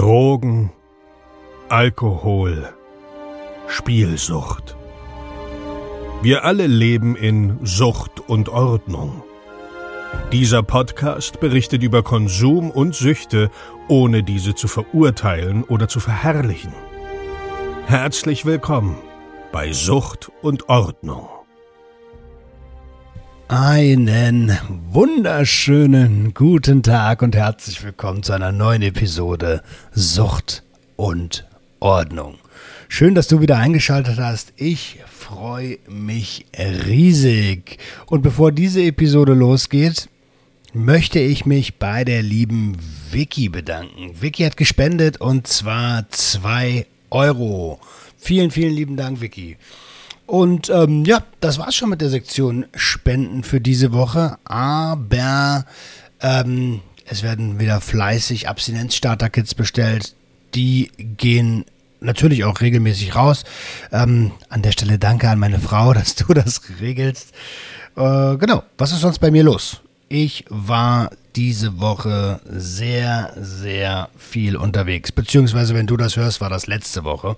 Drogen, Alkohol, Spielsucht. Wir alle leben in Sucht und Ordnung. Dieser Podcast berichtet über Konsum und Süchte, ohne diese zu verurteilen oder zu verherrlichen. Herzlich willkommen bei Sucht und Ordnung. Einen wunderschönen guten Tag und herzlich willkommen zu einer neuen Episode Sucht und Ordnung. Schön, dass du wieder eingeschaltet hast. Ich freue mich riesig. Und bevor diese Episode losgeht, möchte ich mich bei der lieben Vicky bedanken. Vicky hat gespendet und zwar zwei Euro. Vielen, vielen lieben Dank, Vicky. Und ähm, ja, das war's schon mit der Sektion Spenden für diese Woche. Aber ähm, es werden wieder fleißig Abstinenz-Starter-Kits bestellt. Die gehen natürlich auch regelmäßig raus. Ähm, an der Stelle danke an meine Frau, dass du das regelst. Äh, genau, was ist sonst bei mir los? Ich war diese Woche sehr, sehr viel unterwegs. Beziehungsweise, wenn du das hörst, war das letzte Woche.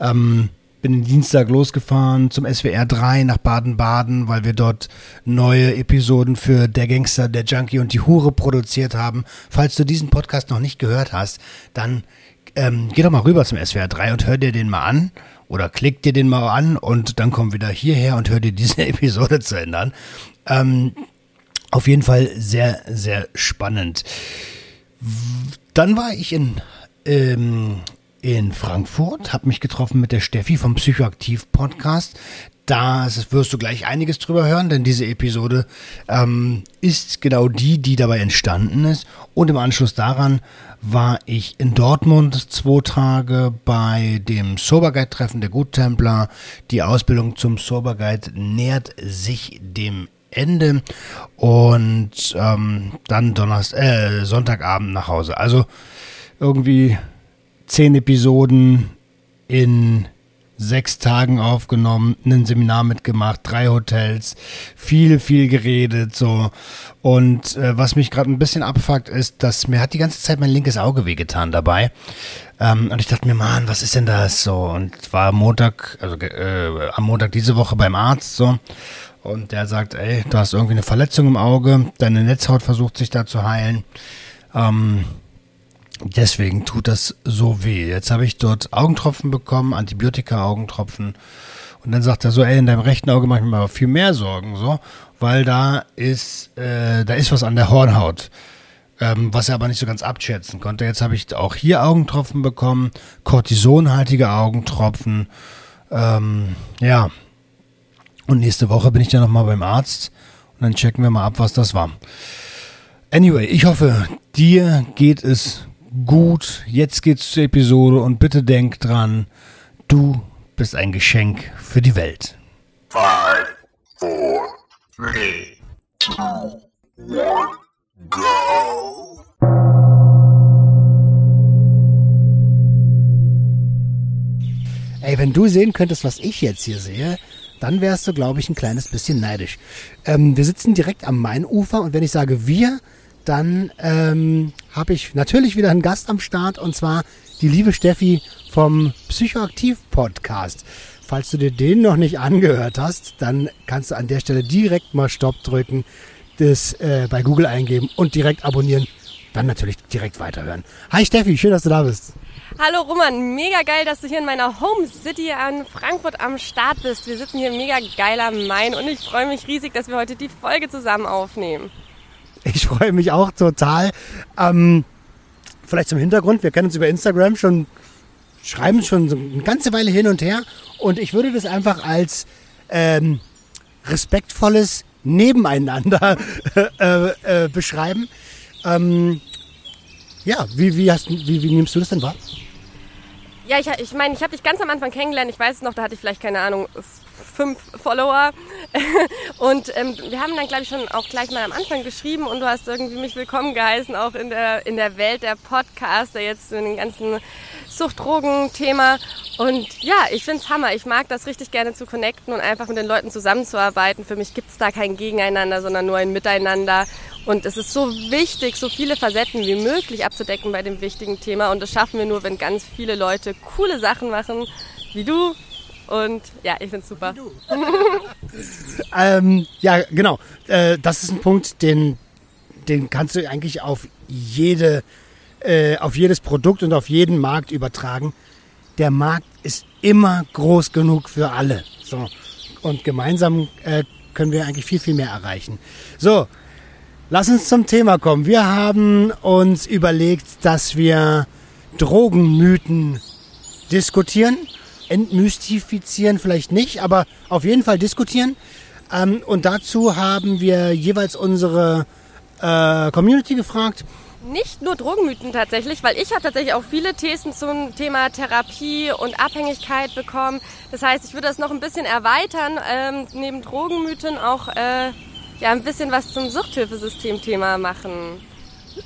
Ähm, bin den Dienstag losgefahren zum SWR 3 nach Baden-Baden, weil wir dort neue Episoden für Der Gangster, der Junkie und die Hure produziert haben. Falls du diesen Podcast noch nicht gehört hast, dann ähm, geh doch mal rüber zum SWR 3 und hör dir den mal an oder klick dir den mal an und dann komm wieder hierher und hör dir diese Episode zu ändern. Ähm, auf jeden Fall sehr, sehr spannend. Dann war ich in ähm, in Frankfurt, habe mich getroffen mit der Steffi vom Psychoaktiv Podcast. Da wirst du gleich einiges drüber hören, denn diese Episode ähm, ist genau die, die dabei entstanden ist. Und im Anschluss daran war ich in Dortmund zwei Tage bei dem Soberguide-Treffen der Guttempler. Die Ausbildung zum Soberguide nähert sich dem Ende und ähm, dann Donnerstag, äh, Sonntagabend nach Hause. Also irgendwie zehn Episoden in sechs Tagen aufgenommen, ein Seminar mitgemacht, drei Hotels, viel, viel geredet, so. Und äh, was mich gerade ein bisschen abfuckt, ist, dass mir hat die ganze Zeit mein linkes Auge wehgetan dabei. Ähm, und ich dachte mir, Mann, was ist denn das so? Und war Montag, also äh, am Montag diese Woche beim Arzt so. Und der sagt, ey, du hast irgendwie eine Verletzung im Auge, deine Netzhaut versucht sich da zu heilen. Ähm, Deswegen tut das so weh. Jetzt habe ich dort Augentropfen bekommen, Antibiotika-Augentropfen. Und dann sagt er so, ey, in deinem rechten Auge mache ich mir aber viel mehr Sorgen, so, weil da ist, äh, da ist was an der Hornhaut. Ähm, was er aber nicht so ganz abschätzen konnte. Jetzt habe ich auch hier Augentropfen bekommen, kortisonhaltige Augentropfen. Ähm, ja. Und nächste Woche bin ich dann nochmal beim Arzt und dann checken wir mal ab, was das war. Anyway, ich hoffe, dir geht es gut. Jetzt geht's zur Episode und bitte denk dran, du bist ein Geschenk für die Welt. Five, four, three, two, one, go. Ey, wenn du sehen könntest, was ich jetzt hier sehe, dann wärst du, glaube ich, ein kleines bisschen neidisch. Ähm, wir sitzen direkt am Mainufer und wenn ich sage wir, dann ähm, habe ich natürlich wieder einen Gast am Start und zwar die liebe Steffi vom Psychoaktiv Podcast. Falls du dir den noch nicht angehört hast, dann kannst du an der Stelle direkt mal Stopp drücken, das äh, bei Google eingeben und direkt abonnieren. Dann natürlich direkt weiterhören. Hi Steffi, schön, dass du da bist. Hallo Roman, mega geil, dass du hier in meiner Home City an Frankfurt am Start bist. Wir sitzen hier mega geiler Main und ich freue mich riesig, dass wir heute die Folge zusammen aufnehmen. Ich freue mich auch total. Ähm, vielleicht zum Hintergrund, wir kennen uns über Instagram schon, schreiben schon so eine ganze Weile hin und her. Und ich würde das einfach als ähm, respektvolles Nebeneinander äh, äh, beschreiben. Ähm, ja, wie, wie, hast, wie, wie nimmst du das denn wahr? Ja, ich, ich meine, ich habe dich ganz am Anfang kennengelernt. Ich weiß es noch, da hatte ich vielleicht, keine Ahnung, fünf Follower. Und ähm, wir haben dann, glaube ich, schon auch gleich mal am Anfang geschrieben und du hast irgendwie mich willkommen geheißen, auch in der, in der Welt der Podcaster, jetzt in den ganzen Sucht-Drogen-Thema. Und ja, ich finde es Hammer. Ich mag das richtig gerne zu connecten und einfach mit den Leuten zusammenzuarbeiten. Für mich gibt es da kein Gegeneinander, sondern nur ein Miteinander. Und es ist so wichtig, so viele Facetten wie möglich abzudecken bei dem wichtigen Thema. Und das schaffen wir nur, wenn ganz viele Leute coole Sachen machen, wie du. Und ja, ich finde es super. ähm, ja, genau. Äh, das ist ein Punkt, den, den kannst du eigentlich auf jede, äh, auf jedes Produkt und auf jeden Markt übertragen. Der Markt ist immer groß genug für alle. So. Und gemeinsam äh, können wir eigentlich viel, viel mehr erreichen. So, lass uns zum Thema kommen. Wir haben uns überlegt, dass wir Drogenmythen diskutieren. Entmystifizieren vielleicht nicht, aber auf jeden Fall diskutieren. Ähm, und dazu haben wir jeweils unsere äh, Community gefragt. Nicht nur Drogenmythen tatsächlich, weil ich habe tatsächlich auch viele Thesen zum Thema Therapie und Abhängigkeit bekommen. Das heißt, ich würde das noch ein bisschen erweitern, ähm, neben Drogenmythen auch äh, ja, ein bisschen was zum Suchthilfesystem-Thema machen.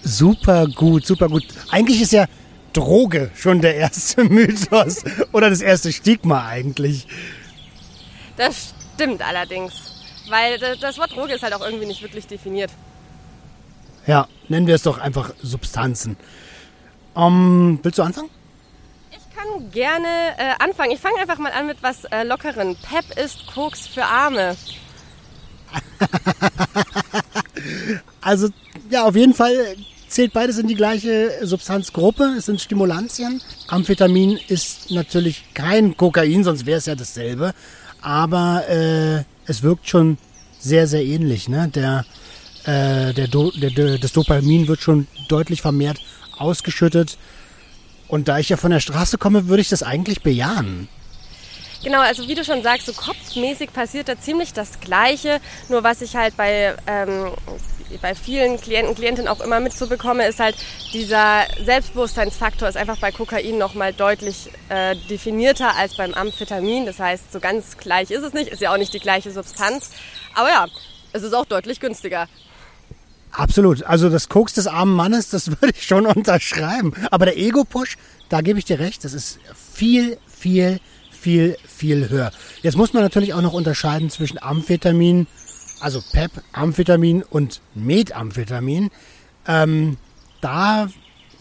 Super gut, super gut. Eigentlich ist ja Droge schon der erste Mythos oder das erste Stigma eigentlich. Das stimmt allerdings, weil das Wort Droge ist halt auch irgendwie nicht wirklich definiert. Ja, nennen wir es doch einfach Substanzen. Um, willst du anfangen? Ich kann gerne äh, anfangen. Ich fange einfach mal an mit was äh, Lockeren. Pep ist Koks für Arme. also, ja, auf jeden Fall zählt beides in die gleiche Substanzgruppe. Es sind Stimulantien. Amphetamin ist natürlich kein Kokain, sonst wäre es ja dasselbe. Aber äh, es wirkt schon sehr, sehr ähnlich. Ne? Der äh, der Do, der, das Dopamin wird schon deutlich vermehrt ausgeschüttet. Und da ich ja von der Straße komme, würde ich das eigentlich bejahen. Genau, also wie du schon sagst, so kopfmäßig passiert da ziemlich das Gleiche. Nur was ich halt bei, ähm, bei vielen Klienten, Klientinnen auch immer mitzubekomme, ist halt dieser Selbstbewusstseinsfaktor ist einfach bei Kokain nochmal deutlich äh, definierter als beim Amphetamin. Das heißt, so ganz gleich ist es nicht, ist ja auch nicht die gleiche Substanz. Aber ja, es ist auch deutlich günstiger. Absolut. Also das Koks des armen Mannes, das würde ich schon unterschreiben. Aber der Ego-Push, da gebe ich dir recht, das ist viel, viel, viel, viel höher. Jetzt muss man natürlich auch noch unterscheiden zwischen Amphetamin, also PEP, Amphetamin und Methamphetamin. Ähm, da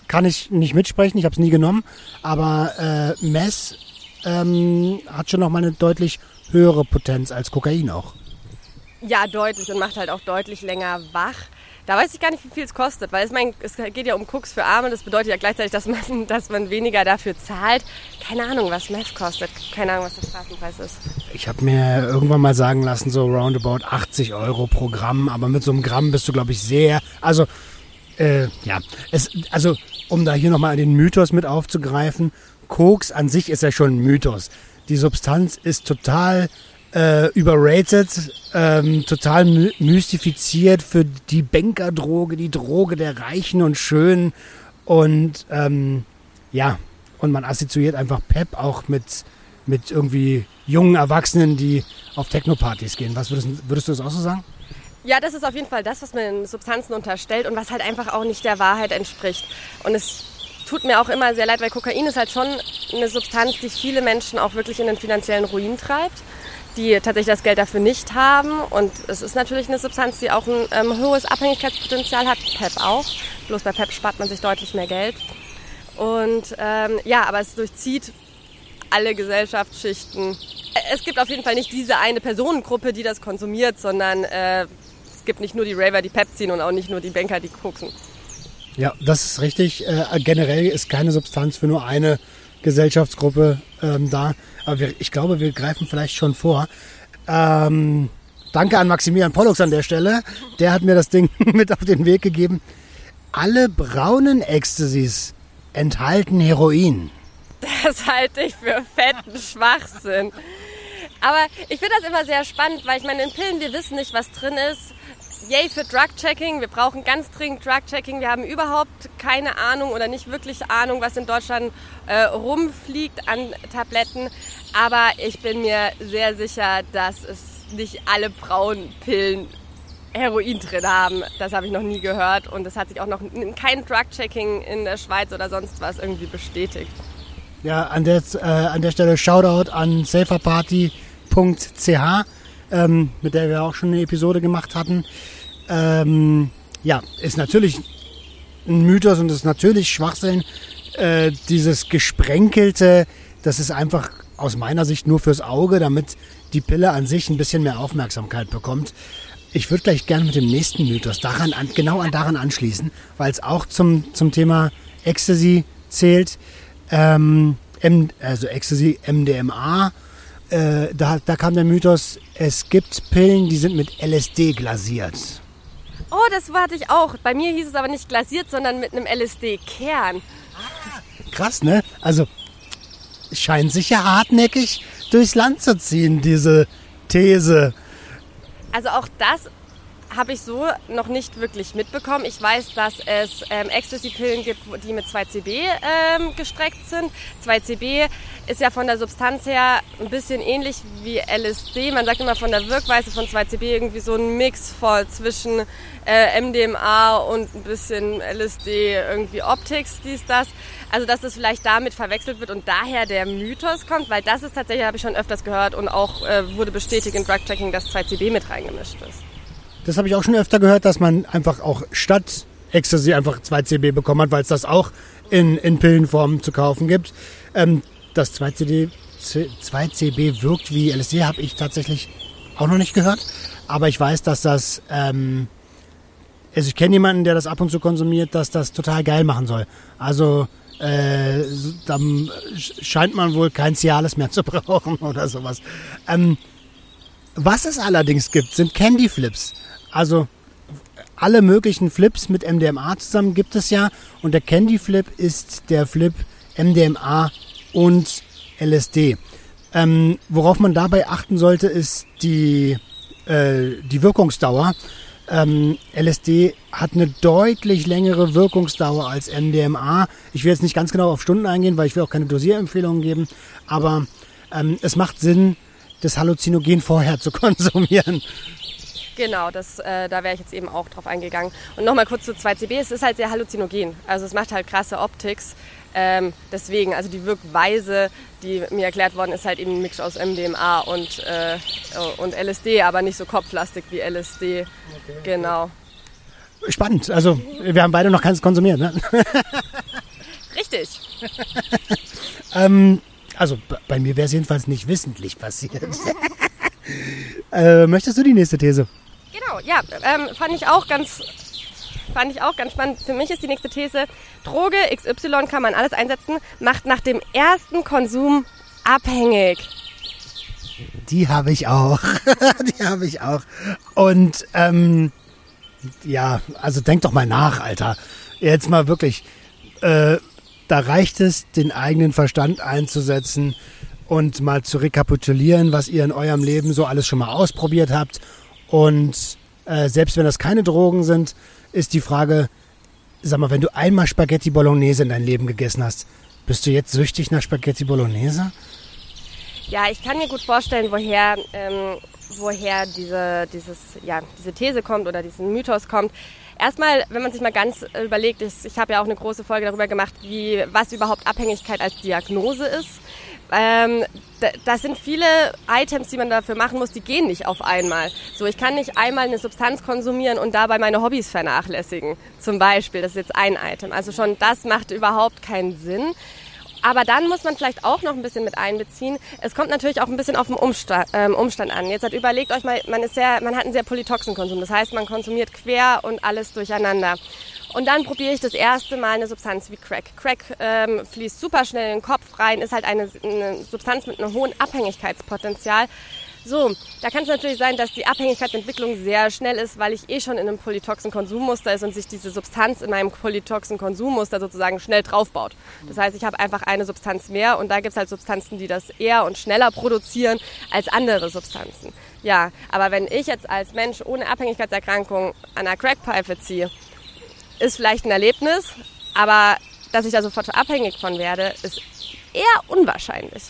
kann ich nicht mitsprechen, ich habe es nie genommen, aber äh, Mess ähm, hat schon noch mal eine deutlich höhere Potenz als Kokain auch. Ja, deutlich und macht halt auch deutlich länger wach. Da weiß ich gar nicht, wie viel es kostet, weil es, mein, es geht ja um Cooks für Arme. Das bedeutet ja gleichzeitig, dass man, dass man weniger dafür zahlt. Keine Ahnung, was Meth kostet. Keine Ahnung, was der Straßenpreis ist. Ich habe mir irgendwann mal sagen lassen, so roundabout 80 Euro pro Gramm. Aber mit so einem Gramm bist du, glaube ich, sehr. Also, äh, ja. Es, also, um da hier nochmal den Mythos mit aufzugreifen. Koks an sich ist ja schon ein Mythos. Die Substanz ist total äh, überrated, ähm, total my mystifiziert für die Bankerdroge, die Droge der Reichen und Schönen. Und ähm, ja, und man assoziiert einfach Pep auch mit, mit irgendwie jungen Erwachsenen, die auf Techno-Partys gehen. Was würdest, würdest du das auch so sagen? Ja, das ist auf jeden Fall das, was man Substanzen unterstellt und was halt einfach auch nicht der Wahrheit entspricht. Und es tut mir auch immer sehr leid, weil Kokain ist halt schon eine Substanz, die viele Menschen auch wirklich in den finanziellen Ruin treibt die tatsächlich das Geld dafür nicht haben. Und es ist natürlich eine Substanz, die auch ein ähm, hohes Abhängigkeitspotenzial hat. PEP auch. Bloß bei PEP spart man sich deutlich mehr Geld. Und ähm, ja, aber es durchzieht alle Gesellschaftsschichten. Es gibt auf jeden Fall nicht diese eine Personengruppe, die das konsumiert, sondern äh, es gibt nicht nur die Raver, die PEP ziehen und auch nicht nur die Banker, die koksen. Ja, das ist richtig. Äh, generell ist keine Substanz für nur eine Gesellschaftsgruppe ähm, da. Aber wir, ich glaube, wir greifen vielleicht schon vor. Ähm, danke an Maximilian Pollux an der Stelle. Der hat mir das Ding mit auf den Weg gegeben. Alle braunen Ecstasies enthalten Heroin. Das halte ich für fetten Schwachsinn. Aber ich finde das immer sehr spannend, weil ich meine, in Pillen, wir wissen nicht, was drin ist yay für Drug-Checking. Wir brauchen ganz dringend Drug-Checking. Wir haben überhaupt keine Ahnung oder nicht wirklich Ahnung, was in Deutschland äh, rumfliegt an Tabletten. Aber ich bin mir sehr sicher, dass es nicht alle braunen Pillen Heroin drin haben. Das habe ich noch nie gehört und das hat sich auch noch kein Drug-Checking in der Schweiz oder sonst was irgendwie bestätigt. Ja, an der, äh, an der Stelle Shoutout an saferparty.ch, ähm, mit der wir auch schon eine Episode gemacht hatten. Ähm, ja, ist natürlich ein Mythos und ist natürlich Schwachsinn. Äh, dieses Gesprenkelte, das ist einfach aus meiner Sicht nur fürs Auge, damit die Pille an sich ein bisschen mehr Aufmerksamkeit bekommt. Ich würde gleich gerne mit dem nächsten Mythos daran an, genau an daran anschließen, weil es auch zum, zum Thema Ecstasy zählt. Ähm, M, also Ecstasy, MDMA. Äh, da, da kam der Mythos, es gibt Pillen, die sind mit LSD glasiert. Oh, das hatte ich auch. Bei mir hieß es aber nicht glasiert, sondern mit einem LSD-Kern. Krass, ne? Also scheint sich ja hartnäckig durchs Land zu ziehen, diese These. Also auch das habe ich so noch nicht wirklich mitbekommen. Ich weiß, dass es ähm, Ecstasy-Pillen gibt, die mit 2CB ähm, gestreckt sind. 2CB ist ja von der Substanz her ein bisschen ähnlich wie LSD. Man sagt immer von der Wirkweise von 2CB irgendwie so ein Mix voll zwischen äh, MDMA und ein bisschen LSD, irgendwie Optics, dies, das. Also dass das vielleicht damit verwechselt wird und daher der Mythos kommt, weil das ist tatsächlich, habe ich schon öfters gehört und auch äh, wurde bestätigt in Drug Tracking, dass 2CB mit reingemischt ist. Das habe ich auch schon öfter gehört, dass man einfach auch statt Ecstasy einfach 2CB bekommen hat, weil es das auch in, in Pillenform zu kaufen gibt. Ähm, dass 2CB, 2CB wirkt wie LSD, habe ich tatsächlich auch noch nicht gehört. Aber ich weiß, dass das, ähm, also ich kenne jemanden, der das ab und zu konsumiert, dass das total geil machen soll. Also äh, dann scheint man wohl kein Cialis mehr zu brauchen oder sowas. Ähm, was es allerdings gibt, sind Candy Flips. Also alle möglichen Flips mit MDMA zusammen gibt es ja. Und der Candy Flip ist der Flip MDMA und LSD. Ähm, worauf man dabei achten sollte, ist die, äh, die Wirkungsdauer. Ähm, LSD hat eine deutlich längere Wirkungsdauer als MDMA. Ich will jetzt nicht ganz genau auf Stunden eingehen, weil ich will auch keine Dosierempfehlungen geben. Aber ähm, es macht Sinn, das Halluzinogen vorher zu konsumieren. Genau, das, äh, da wäre ich jetzt eben auch drauf eingegangen. Und nochmal kurz zu 2CB, es ist halt sehr halluzinogen. Also es macht halt krasse Optics. Ähm, deswegen, also die Wirkweise, die mir erklärt worden ist, halt eben ein Mix aus MDMA und, äh, und LSD, aber nicht so kopflastig wie LSD. Okay, genau. Spannend. Also wir haben beide noch keins konsumiert, ne? Richtig. ähm, also bei mir wäre es jedenfalls nicht wissentlich passiert. äh, möchtest du die nächste These? Genau, ja, ähm, fand ich auch ganz fand ich auch ganz spannend. Für mich ist die nächste These, Droge XY kann man alles einsetzen, macht nach dem ersten Konsum abhängig. Die habe ich auch. die habe ich auch. Und ähm, ja, also denk doch mal nach, Alter. Jetzt mal wirklich. Äh, da reicht es, den eigenen Verstand einzusetzen und mal zu rekapitulieren, was ihr in eurem Leben so alles schon mal ausprobiert habt. Und äh, selbst wenn das keine Drogen sind, ist die Frage, sag mal, wenn du einmal Spaghetti Bolognese in dein Leben gegessen hast, bist du jetzt süchtig nach Spaghetti Bolognese? Ja, ich kann mir gut vorstellen, woher, ähm, woher diese, dieses, ja, diese These kommt oder diesen Mythos kommt. Erstmal, wenn man sich mal ganz überlegt, ich habe ja auch eine große Folge darüber gemacht, wie, was überhaupt Abhängigkeit als Diagnose ist. Ähm, das sind viele Items, die man dafür machen muss, die gehen nicht auf einmal. So, ich kann nicht einmal eine Substanz konsumieren und dabei meine Hobbys vernachlässigen. Zum Beispiel, das ist jetzt ein Item. Also schon das macht überhaupt keinen Sinn. Aber dann muss man vielleicht auch noch ein bisschen mit einbeziehen. Es kommt natürlich auch ein bisschen auf den Umstand, ähm, Umstand an. Jetzt hat überlegt euch mal, man ist sehr, man hat einen sehr polytoxen Konsum. Das heißt, man konsumiert quer und alles durcheinander. Und dann probiere ich das erste Mal eine Substanz wie Crack. Crack ähm, fließt super schnell in den Kopf rein, ist halt eine, eine Substanz mit einem hohen Abhängigkeitspotenzial. So, da kann es natürlich sein, dass die Abhängigkeitsentwicklung sehr schnell ist, weil ich eh schon in einem polytoxen Konsummuster ist und sich diese Substanz in meinem polytoxen Konsummuster sozusagen schnell draufbaut. Das heißt, ich habe einfach eine Substanz mehr und da gibt es halt Substanzen, die das eher und schneller produzieren als andere Substanzen. Ja, aber wenn ich jetzt als Mensch ohne Abhängigkeitserkrankung an einer Crackpfeife ziehe, ist vielleicht ein Erlebnis, aber dass ich da sofort abhängig von werde, ist eher unwahrscheinlich.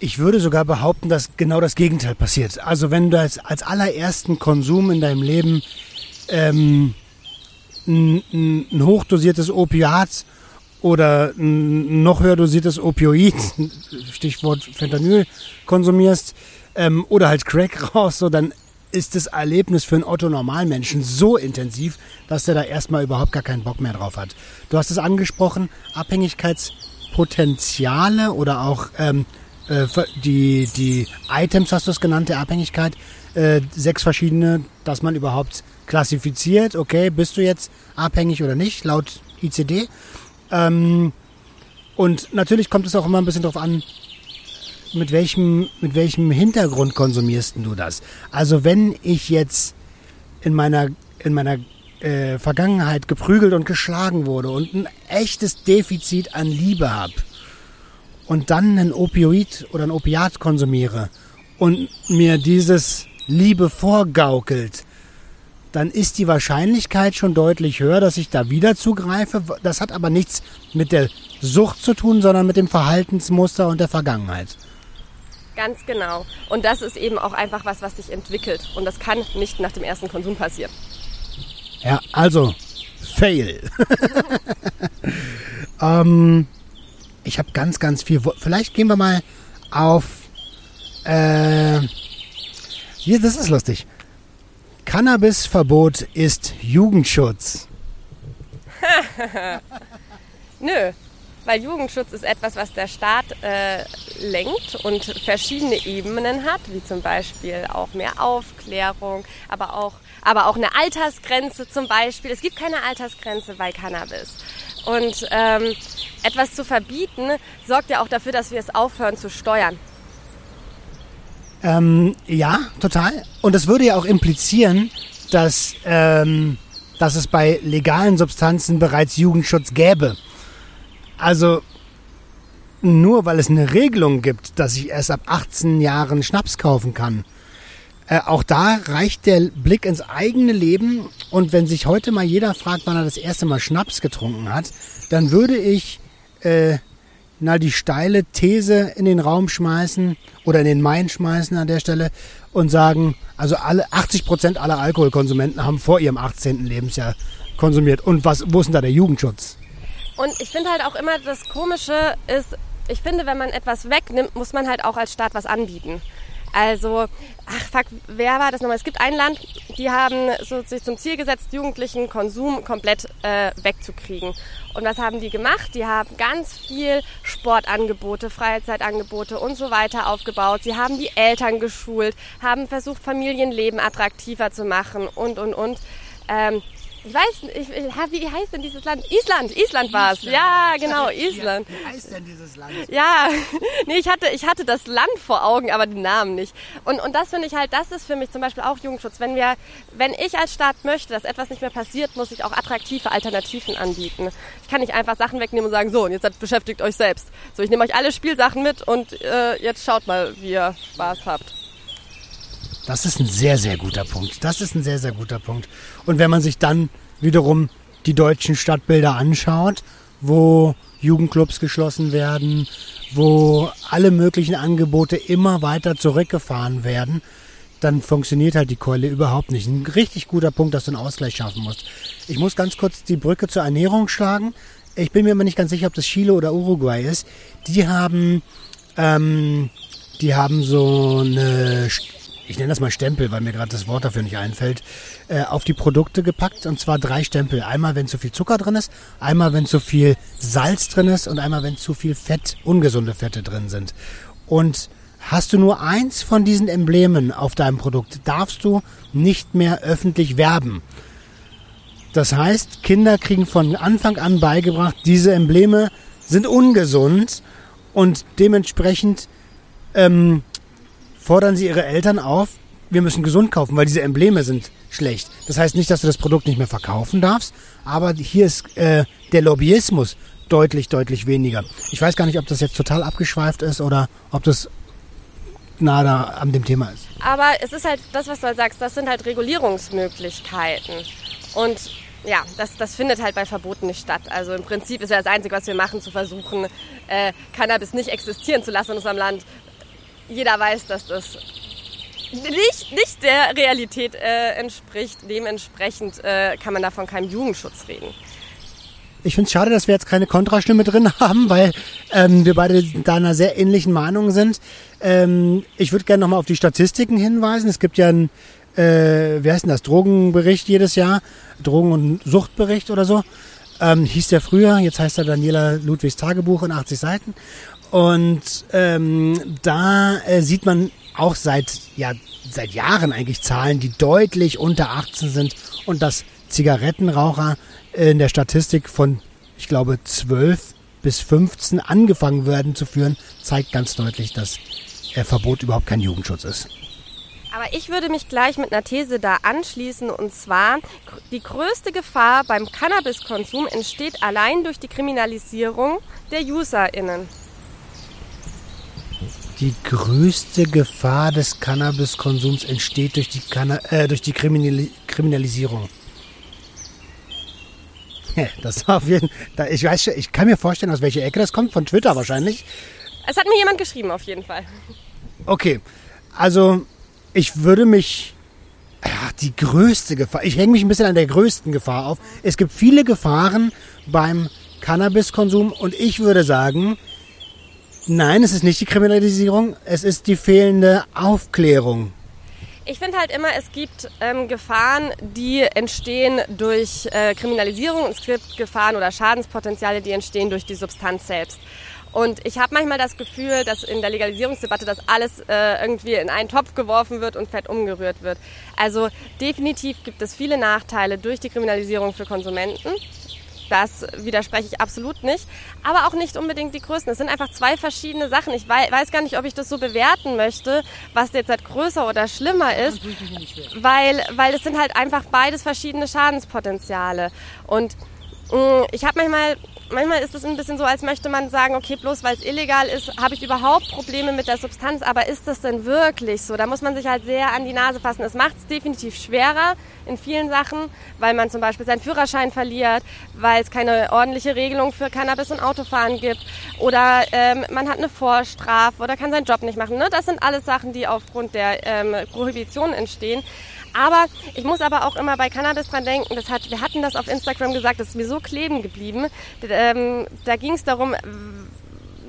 Ich würde sogar behaupten, dass genau das Gegenteil passiert. Also wenn du als, als allerersten Konsum in deinem Leben ähm, ein, ein hochdosiertes Opiat oder ein noch höher dosiertes Opioid, Stichwort Fentanyl, konsumierst ähm, oder halt Crack raus, so dann ist das Erlebnis für einen Otto-Normalmenschen so intensiv, dass der da erstmal überhaupt gar keinen Bock mehr drauf hat. Du hast es angesprochen, Abhängigkeitspotenziale oder auch ähm, äh, die, die Items, hast du es genannt, der Abhängigkeit, äh, sechs verschiedene, dass man überhaupt klassifiziert, okay, bist du jetzt abhängig oder nicht, laut ICD. Ähm, und natürlich kommt es auch immer ein bisschen darauf an, mit welchem, mit welchem Hintergrund konsumierst du das? Also wenn ich jetzt in meiner, in meiner äh, Vergangenheit geprügelt und geschlagen wurde und ein echtes Defizit an Liebe habe und dann ein Opioid oder ein Opiat konsumiere und mir dieses Liebe vorgaukelt, dann ist die Wahrscheinlichkeit schon deutlich höher, dass ich da wieder zugreife. Das hat aber nichts mit der Sucht zu tun, sondern mit dem Verhaltensmuster und der Vergangenheit. Ganz genau. Und das ist eben auch einfach was, was sich entwickelt. Und das kann nicht nach dem ersten Konsum passieren. Ja, also, fail. ähm, ich habe ganz, ganz viel. Vielleicht gehen wir mal auf. Äh, hier, das ist lustig. Cannabisverbot ist Jugendschutz. Nö, weil Jugendschutz ist etwas, was der Staat äh, lenkt und verschiedene Ebenen hat, wie zum Beispiel auch mehr Aufklärung, aber auch, aber auch eine Altersgrenze zum Beispiel. Es gibt keine Altersgrenze bei Cannabis. Und ähm, etwas zu verbieten sorgt ja auch dafür, dass wir es aufhören zu steuern. Ähm, ja, total. Und das würde ja auch implizieren, dass, ähm, dass es bei legalen Substanzen bereits Jugendschutz gäbe. Also nur weil es eine Regelung gibt, dass ich erst ab 18 Jahren Schnaps kaufen kann. Äh, auch da reicht der Blick ins eigene Leben. Und wenn sich heute mal jeder fragt, wann er das erste Mal Schnaps getrunken hat, dann würde ich äh, na, die steile These in den Raum schmeißen oder in den Main schmeißen an der Stelle und sagen, also alle 80 Prozent aller Alkoholkonsumenten haben vor ihrem 18. Lebensjahr konsumiert. Und was, wo ist denn da der Jugendschutz? Und ich finde halt auch immer, das Komische ist, ich finde, wenn man etwas wegnimmt, muss man halt auch als Staat was anbieten. Also, ach fuck, wer war das nochmal? Es gibt ein Land, die haben so sich zum Ziel gesetzt, jugendlichen Konsum komplett äh, wegzukriegen. Und was haben die gemacht? Die haben ganz viel Sportangebote, Freizeitangebote und so weiter aufgebaut. Sie haben die Eltern geschult, haben versucht, Familienleben attraktiver zu machen und, und, und. Ähm, ich weiß nicht, wie heißt denn dieses Land? Island, Island war es. Ja, genau, Island. Wie heißt denn dieses Land? Ja, nee, ich hatte, ich hatte das Land vor Augen, aber den Namen nicht. Und, und das finde ich halt, das ist für mich zum Beispiel auch Jugendschutz. Wenn wir, wenn ich als Staat möchte, dass etwas nicht mehr passiert, muss ich auch attraktive Alternativen anbieten. Ich kann nicht einfach Sachen wegnehmen und sagen, so, und jetzt beschäftigt euch selbst. So, ich nehme euch alle Spielsachen mit und äh, jetzt schaut mal, wie ihr Spaß habt. Das ist ein sehr, sehr guter Punkt. Das ist ein sehr, sehr guter Punkt. Und wenn man sich dann wiederum die deutschen Stadtbilder anschaut, wo Jugendclubs geschlossen werden, wo alle möglichen Angebote immer weiter zurückgefahren werden, dann funktioniert halt die Keule überhaupt nicht. Ein richtig guter Punkt, dass du einen Ausgleich schaffen musst. Ich muss ganz kurz die Brücke zur Ernährung schlagen. Ich bin mir immer nicht ganz sicher, ob das Chile oder Uruguay ist. Die haben, ähm, die haben so eine ich nenne das mal Stempel, weil mir gerade das Wort dafür nicht einfällt, äh, auf die Produkte gepackt. Und zwar drei Stempel. Einmal, wenn zu viel Zucker drin ist, einmal, wenn zu viel Salz drin ist und einmal, wenn zu viel Fett, ungesunde Fette drin sind. Und hast du nur eins von diesen Emblemen auf deinem Produkt, darfst du nicht mehr öffentlich werben. Das heißt, Kinder kriegen von Anfang an beigebracht, diese Embleme sind ungesund und dementsprechend ähm, fordern sie ihre Eltern auf, wir müssen gesund kaufen, weil diese Embleme sind schlecht. Das heißt nicht, dass du das Produkt nicht mehr verkaufen darfst, aber hier ist äh, der Lobbyismus deutlich, deutlich weniger. Ich weiß gar nicht, ob das jetzt total abgeschweift ist oder ob das nah da an dem Thema ist. Aber es ist halt das, was du halt sagst, das sind halt Regulierungsmöglichkeiten. Und ja, das, das findet halt bei Verboten nicht statt. Also im Prinzip ist ja das Einzige, was wir machen, zu versuchen, äh, Cannabis nicht existieren zu lassen in unserem Land, jeder weiß, dass das nicht, nicht der Realität äh, entspricht. Dementsprechend äh, kann man da von keinem Jugendschutz reden. Ich finde es schade, dass wir jetzt keine Kontrastimme drin haben, weil ähm, wir beide da einer sehr ähnlichen Meinung sind. Ähm, ich würde gerne nochmal auf die Statistiken hinweisen. Es gibt ja ein, äh, wie heißt denn das, Drogenbericht jedes Jahr, Drogen- und Suchtbericht oder so. Ähm, hieß der früher, jetzt heißt er Daniela Ludwigs Tagebuch in 80 Seiten. Und ähm, da äh, sieht man auch seit, ja, seit Jahren eigentlich Zahlen, die deutlich unter 18 sind und dass Zigarettenraucher in der Statistik von, ich glaube, 12 bis 15 angefangen werden zu führen, zeigt ganz deutlich, dass äh, Verbot überhaupt kein Jugendschutz ist. Aber ich würde mich gleich mit einer These da anschließen und zwar, die größte Gefahr beim Cannabiskonsum entsteht allein durch die Kriminalisierung der UserInnen. Die größte Gefahr des Cannabiskonsums entsteht durch die, Canna äh, durch die Kriminali Kriminalisierung. Das war auf jeden Fall. Ich weiß, ich kann mir vorstellen, aus welcher Ecke das kommt. Von Twitter wahrscheinlich. Es hat mir jemand geschrieben, auf jeden Fall. Okay, also ich würde mich. Ja, die größte Gefahr. Ich hänge mich ein bisschen an der größten Gefahr auf. Es gibt viele Gefahren beim Cannabiskonsum und ich würde sagen, nein, es ist nicht die Kriminalisierung, es ist die fehlende Aufklärung. Ich finde halt immer, es gibt ähm, Gefahren, die entstehen durch äh, Kriminalisierung. Es gibt Gefahren oder Schadenspotenziale, die entstehen durch die Substanz selbst. Und ich habe manchmal das Gefühl, dass in der Legalisierungsdebatte das alles äh, irgendwie in einen Topf geworfen wird und fett umgerührt wird. Also definitiv gibt es viele Nachteile durch die Kriminalisierung für Konsumenten. Das widerspreche ich absolut nicht. Aber auch nicht unbedingt die größten. Es sind einfach zwei verschiedene Sachen. Ich weiß gar nicht, ob ich das so bewerten möchte, was jetzt halt größer oder schlimmer ist. Weil, weil es sind halt einfach beides verschiedene Schadenspotenziale. Und mm, ich habe manchmal manchmal ist es ein bisschen so, als möchte man sagen, okay, bloß weil es illegal ist, habe ich überhaupt Probleme mit der Substanz. Aber ist das denn wirklich so? Da muss man sich halt sehr an die Nase fassen. Es macht es definitiv schwerer in vielen Sachen, weil man zum Beispiel seinen Führerschein verliert, weil es keine ordentliche Regelung für Cannabis und Autofahren gibt oder ähm, man hat eine Vorstrafe oder kann seinen Job nicht machen. Ne? Das sind alles Sachen, die aufgrund der ähm, Prohibition entstehen. Aber ich muss aber auch immer bei Cannabis dran denken, das hat, wir hatten das auf Instagram gesagt, das ist mir so kleben geblieben. Ähm, da ging es darum,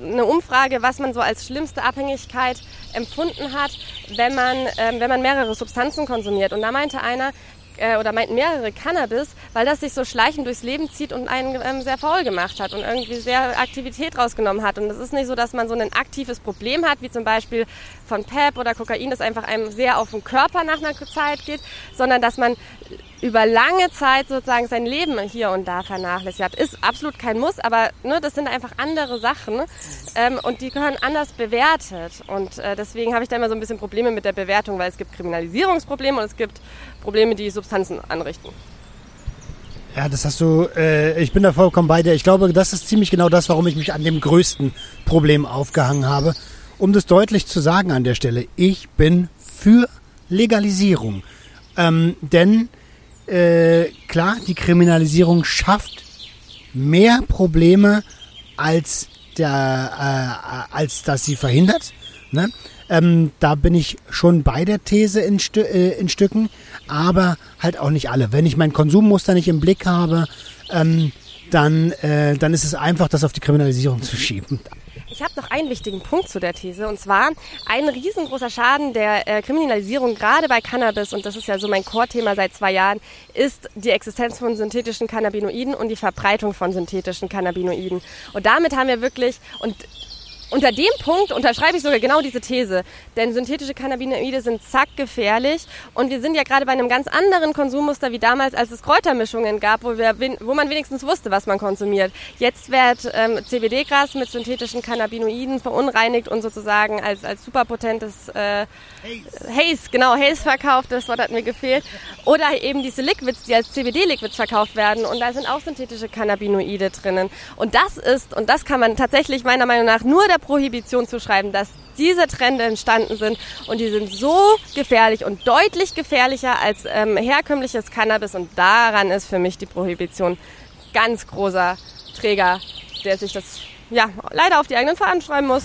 eine Umfrage, was man so als schlimmste Abhängigkeit empfunden hat, wenn man, ähm, wenn man mehrere Substanzen konsumiert. Und da meinte einer, äh, oder meinten mehrere Cannabis, weil das sich so schleichend durchs Leben zieht und einen ähm, sehr faul gemacht hat und irgendwie sehr Aktivität rausgenommen hat. Und es ist nicht so, dass man so ein aktives Problem hat, wie zum Beispiel von PEP oder Kokain, das einfach einem sehr auf den Körper nach einer Zeit geht, sondern dass man über lange Zeit sozusagen sein Leben hier und da vernachlässigt hat. Ist absolut kein Muss, aber ne, das sind einfach andere Sachen ähm, und die gehören anders bewertet. Und äh, deswegen habe ich da immer so ein bisschen Probleme mit der Bewertung, weil es gibt Kriminalisierungsprobleme und es gibt Probleme, die Substanzen anrichten. Ja, das hast du, äh, ich bin da vollkommen bei dir. Ich glaube, das ist ziemlich genau das, warum ich mich an dem größten Problem aufgehangen habe. Um das deutlich zu sagen an der Stelle, ich bin für Legalisierung. Ähm, denn äh, klar, die Kriminalisierung schafft mehr Probleme, als, der, äh, als dass sie verhindert. Ne? Ähm, da bin ich schon bei der These in, Stü äh, in Stücken, aber halt auch nicht alle. Wenn ich mein Konsummuster nicht im Blick habe, ähm, dann, äh, dann ist es einfach, das auf die Kriminalisierung zu schieben. Ich habe noch einen wichtigen Punkt zu der These und zwar ein riesengroßer Schaden der äh, Kriminalisierung gerade bei Cannabis und das ist ja so mein Core-Thema seit zwei Jahren ist die Existenz von synthetischen Cannabinoiden und die Verbreitung von synthetischen Cannabinoiden. Und damit haben wir wirklich und unter dem Punkt unterschreibe ich sogar genau diese These. Denn synthetische Cannabinoide sind zackgefährlich. Und wir sind ja gerade bei einem ganz anderen Konsummuster wie damals, als es Kräutermischungen gab, wo, wir, wo man wenigstens wusste, was man konsumiert. Jetzt wird ähm, CBD-Gras mit synthetischen Cannabinoiden verunreinigt und sozusagen als, als superpotentes äh, Haze, genau, Haze verkauft. Das Wort hat mir gefehlt. Oder eben diese Liquids, die als CBD-Liquids verkauft werden. Und da sind auch synthetische Cannabinoide drinnen. Und das ist, und das kann man tatsächlich meiner Meinung nach nur der Prohibition zu schreiben, dass diese Trends entstanden sind und die sind so gefährlich und deutlich gefährlicher als ähm, herkömmliches Cannabis und daran ist für mich die Prohibition ganz großer Träger, der sich das ja leider auf die eigenen Fahnen schreiben muss.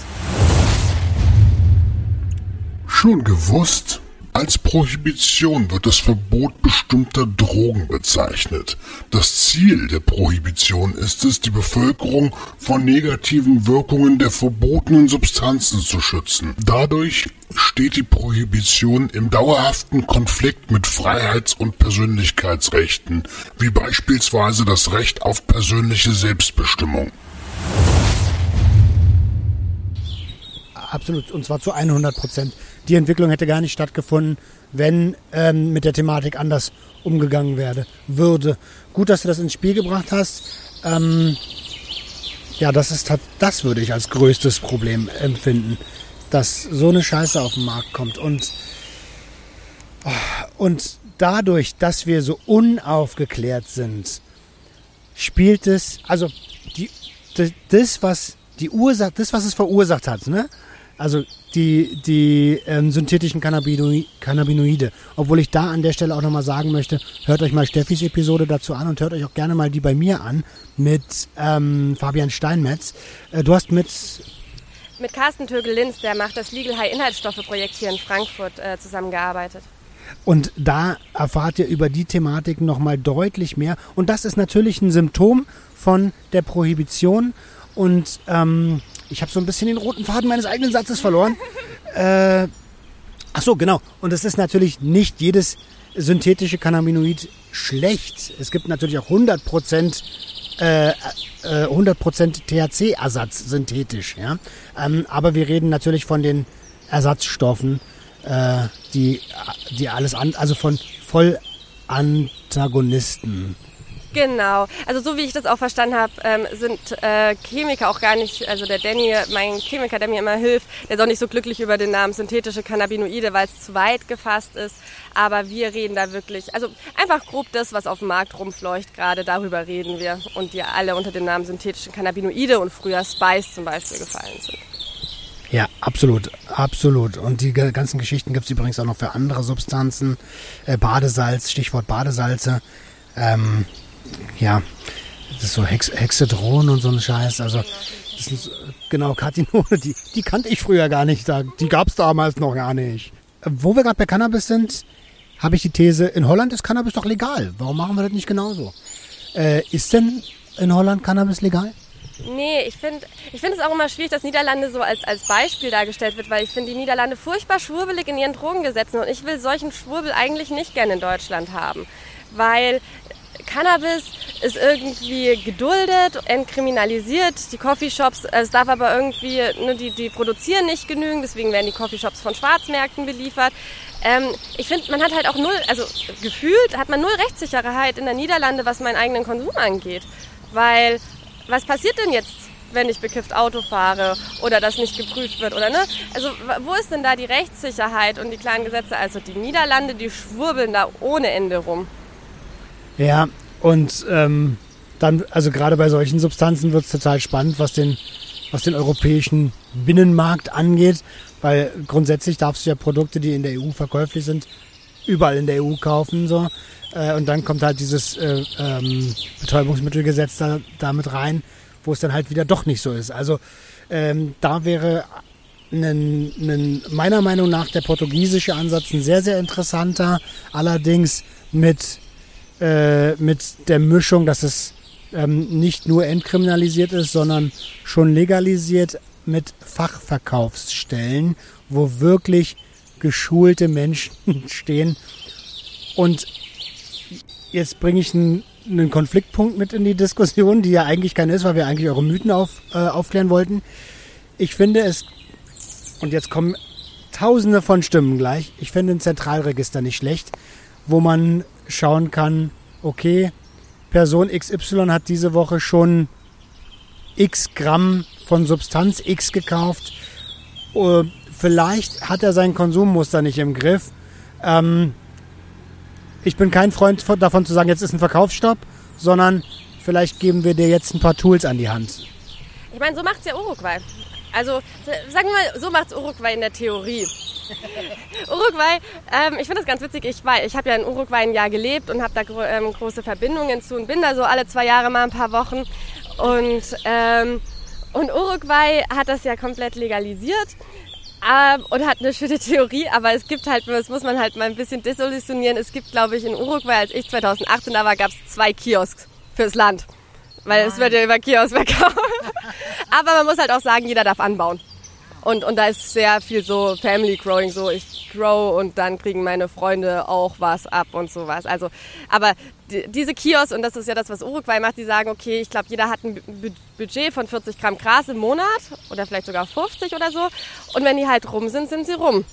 Schon gewusst? Als Prohibition wird das Verbot bestimmter Drogen bezeichnet. Das Ziel der Prohibition ist es, die Bevölkerung vor negativen Wirkungen der verbotenen Substanzen zu schützen. Dadurch steht die Prohibition im dauerhaften Konflikt mit Freiheits- und Persönlichkeitsrechten, wie beispielsweise das Recht auf persönliche Selbstbestimmung. Absolut, und zwar zu 100 Prozent. Die Entwicklung hätte gar nicht stattgefunden, wenn ähm, mit der Thematik anders umgegangen werde, würde. Gut, dass du das ins Spiel gebracht hast. Ähm, ja, das ist das würde ich als größtes Problem empfinden, dass so eine Scheiße auf den Markt kommt und und dadurch, dass wir so unaufgeklärt sind, spielt es also die das was die Ursache, das was es verursacht hat, ne? Also die, die ähm, synthetischen Cannabinoide. Obwohl ich da an der Stelle auch nochmal sagen möchte, hört euch mal Steffis Episode dazu an und hört euch auch gerne mal die bei mir an mit ähm, Fabian Steinmetz. Äh, du hast mit... Mit Carsten Tögel-Linz, der macht das Legal High Inhaltsstoffe-Projekt hier in Frankfurt, äh, zusammengearbeitet. Und da erfahrt ihr über die Thematik nochmal deutlich mehr. Und das ist natürlich ein Symptom von der Prohibition. Und ähm, ich habe so ein bisschen den roten Faden meines eigenen Satzes verloren. Äh, ach so, genau. Und es ist natürlich nicht jedes synthetische Cannabinoid schlecht. Es gibt natürlich auch 100% äh, 100% äh, THC-Ersatz synthetisch. Ja? Ähm, aber wir reden natürlich von den Ersatzstoffen, äh, die, die alles an, also von Vollantagonisten. Genau. Also so wie ich das auch verstanden habe, ähm, sind äh, Chemiker auch gar nicht, also der Danny, mein Chemiker, der mir immer hilft, der ist auch nicht so glücklich über den Namen synthetische Cannabinoide, weil es zu weit gefasst ist. Aber wir reden da wirklich, also einfach grob das, was auf dem Markt rumfleucht, gerade darüber reden wir. Und die alle unter dem Namen synthetische Cannabinoide und früher Spice zum Beispiel gefallen sind. Ja, absolut, absolut. Und die ganzen Geschichten gibt es übrigens auch noch für andere Substanzen. Äh, Badesalz, Stichwort Badesalze. Ähm, ja, das ist so Hex Hexedron und so ein Scheiß. Also, das sind, genau, Katinone, die, die kannte ich früher gar nicht. Die gab es damals noch gar nicht. Wo wir gerade bei Cannabis sind, habe ich die These, in Holland ist Cannabis doch legal. Warum machen wir das nicht genauso? Äh, ist denn in Holland Cannabis legal? Nee, ich finde ich find es auch immer schwierig, dass Niederlande so als, als Beispiel dargestellt wird, weil ich finde die Niederlande furchtbar schwurbelig in ihren Drogengesetzen und ich will solchen Schwurbel eigentlich nicht gerne in Deutschland haben. Weil Cannabis ist irgendwie geduldet, entkriminalisiert. Die Coffeeshops, äh, es darf aber irgendwie, ne, die, die produzieren nicht genügend, deswegen werden die Coffeeshops von Schwarzmärkten beliefert. Ähm, ich finde, man hat halt auch null, also gefühlt hat man null Rechtssicherheit in der Niederlande, was meinen eigenen Konsum angeht. Weil, was passiert denn jetzt, wenn ich bekifft Auto fahre oder das nicht geprüft wird oder ne? Also wo ist denn da die Rechtssicherheit und die klaren Gesetze? Also die Niederlande, die schwurbeln da ohne Ende rum. Ja, und ähm, dann, also gerade bei solchen Substanzen wird es total spannend, was den, was den europäischen Binnenmarkt angeht, weil grundsätzlich darfst du ja Produkte, die in der EU verkäuflich sind, überall in der EU kaufen. So. Äh, und dann kommt halt dieses äh, ähm, Betäubungsmittelgesetz da, da mit rein, wo es dann halt wieder doch nicht so ist. Also ähm, da wäre einen, einen, meiner Meinung nach der portugiesische Ansatz ein sehr, sehr interessanter, allerdings mit äh, mit der Mischung, dass es ähm, nicht nur entkriminalisiert ist, sondern schon legalisiert mit Fachverkaufsstellen, wo wirklich geschulte Menschen stehen. Und jetzt bringe ich einen, Konfliktpunkt mit in die Diskussion, die ja eigentlich keine ist, weil wir eigentlich eure Mythen auf, äh, aufklären wollten. Ich finde es, und jetzt kommen tausende von Stimmen gleich, ich finde ein Zentralregister nicht schlecht, wo man schauen kann, okay, Person XY hat diese Woche schon x Gramm von Substanz X gekauft. Uh, vielleicht hat er sein Konsummuster nicht im Griff. Ähm, ich bin kein Freund davon zu sagen, jetzt ist ein Verkaufsstopp, sondern vielleicht geben wir dir jetzt ein paar Tools an die Hand. Ich meine, so macht es ja Uruguay. Also sagen wir mal, so macht Uruguay in der Theorie. Uruguay, ähm, ich finde das ganz witzig. Ich, ich habe ja in Uruguay ein Jahr gelebt und habe da gro ähm, große Verbindungen zu und bin da so alle zwei Jahre mal ein paar Wochen. Und, ähm, und Uruguay hat das ja komplett legalisiert. Ähm, und hat eine schöne Theorie, aber es gibt halt, das muss man halt mal ein bisschen desillusionieren. Es gibt, glaube ich, in Uruguay, als ich 2018 da war, gab es zwei Kiosks fürs Land. Weil Nein. es wird ja über Kiosk verkauft. aber man muss halt auch sagen, jeder darf anbauen. Und, und da ist sehr viel so Family Growing, so ich grow und dann kriegen meine Freunde auch was ab und sowas. Also, aber die, diese Kiosks, und das ist ja das, was Uruguay macht, die sagen, okay, ich glaube, jeder hat ein Budget von 40 Gramm Gras im Monat oder vielleicht sogar 50 oder so. Und wenn die halt rum sind, sind sie rum.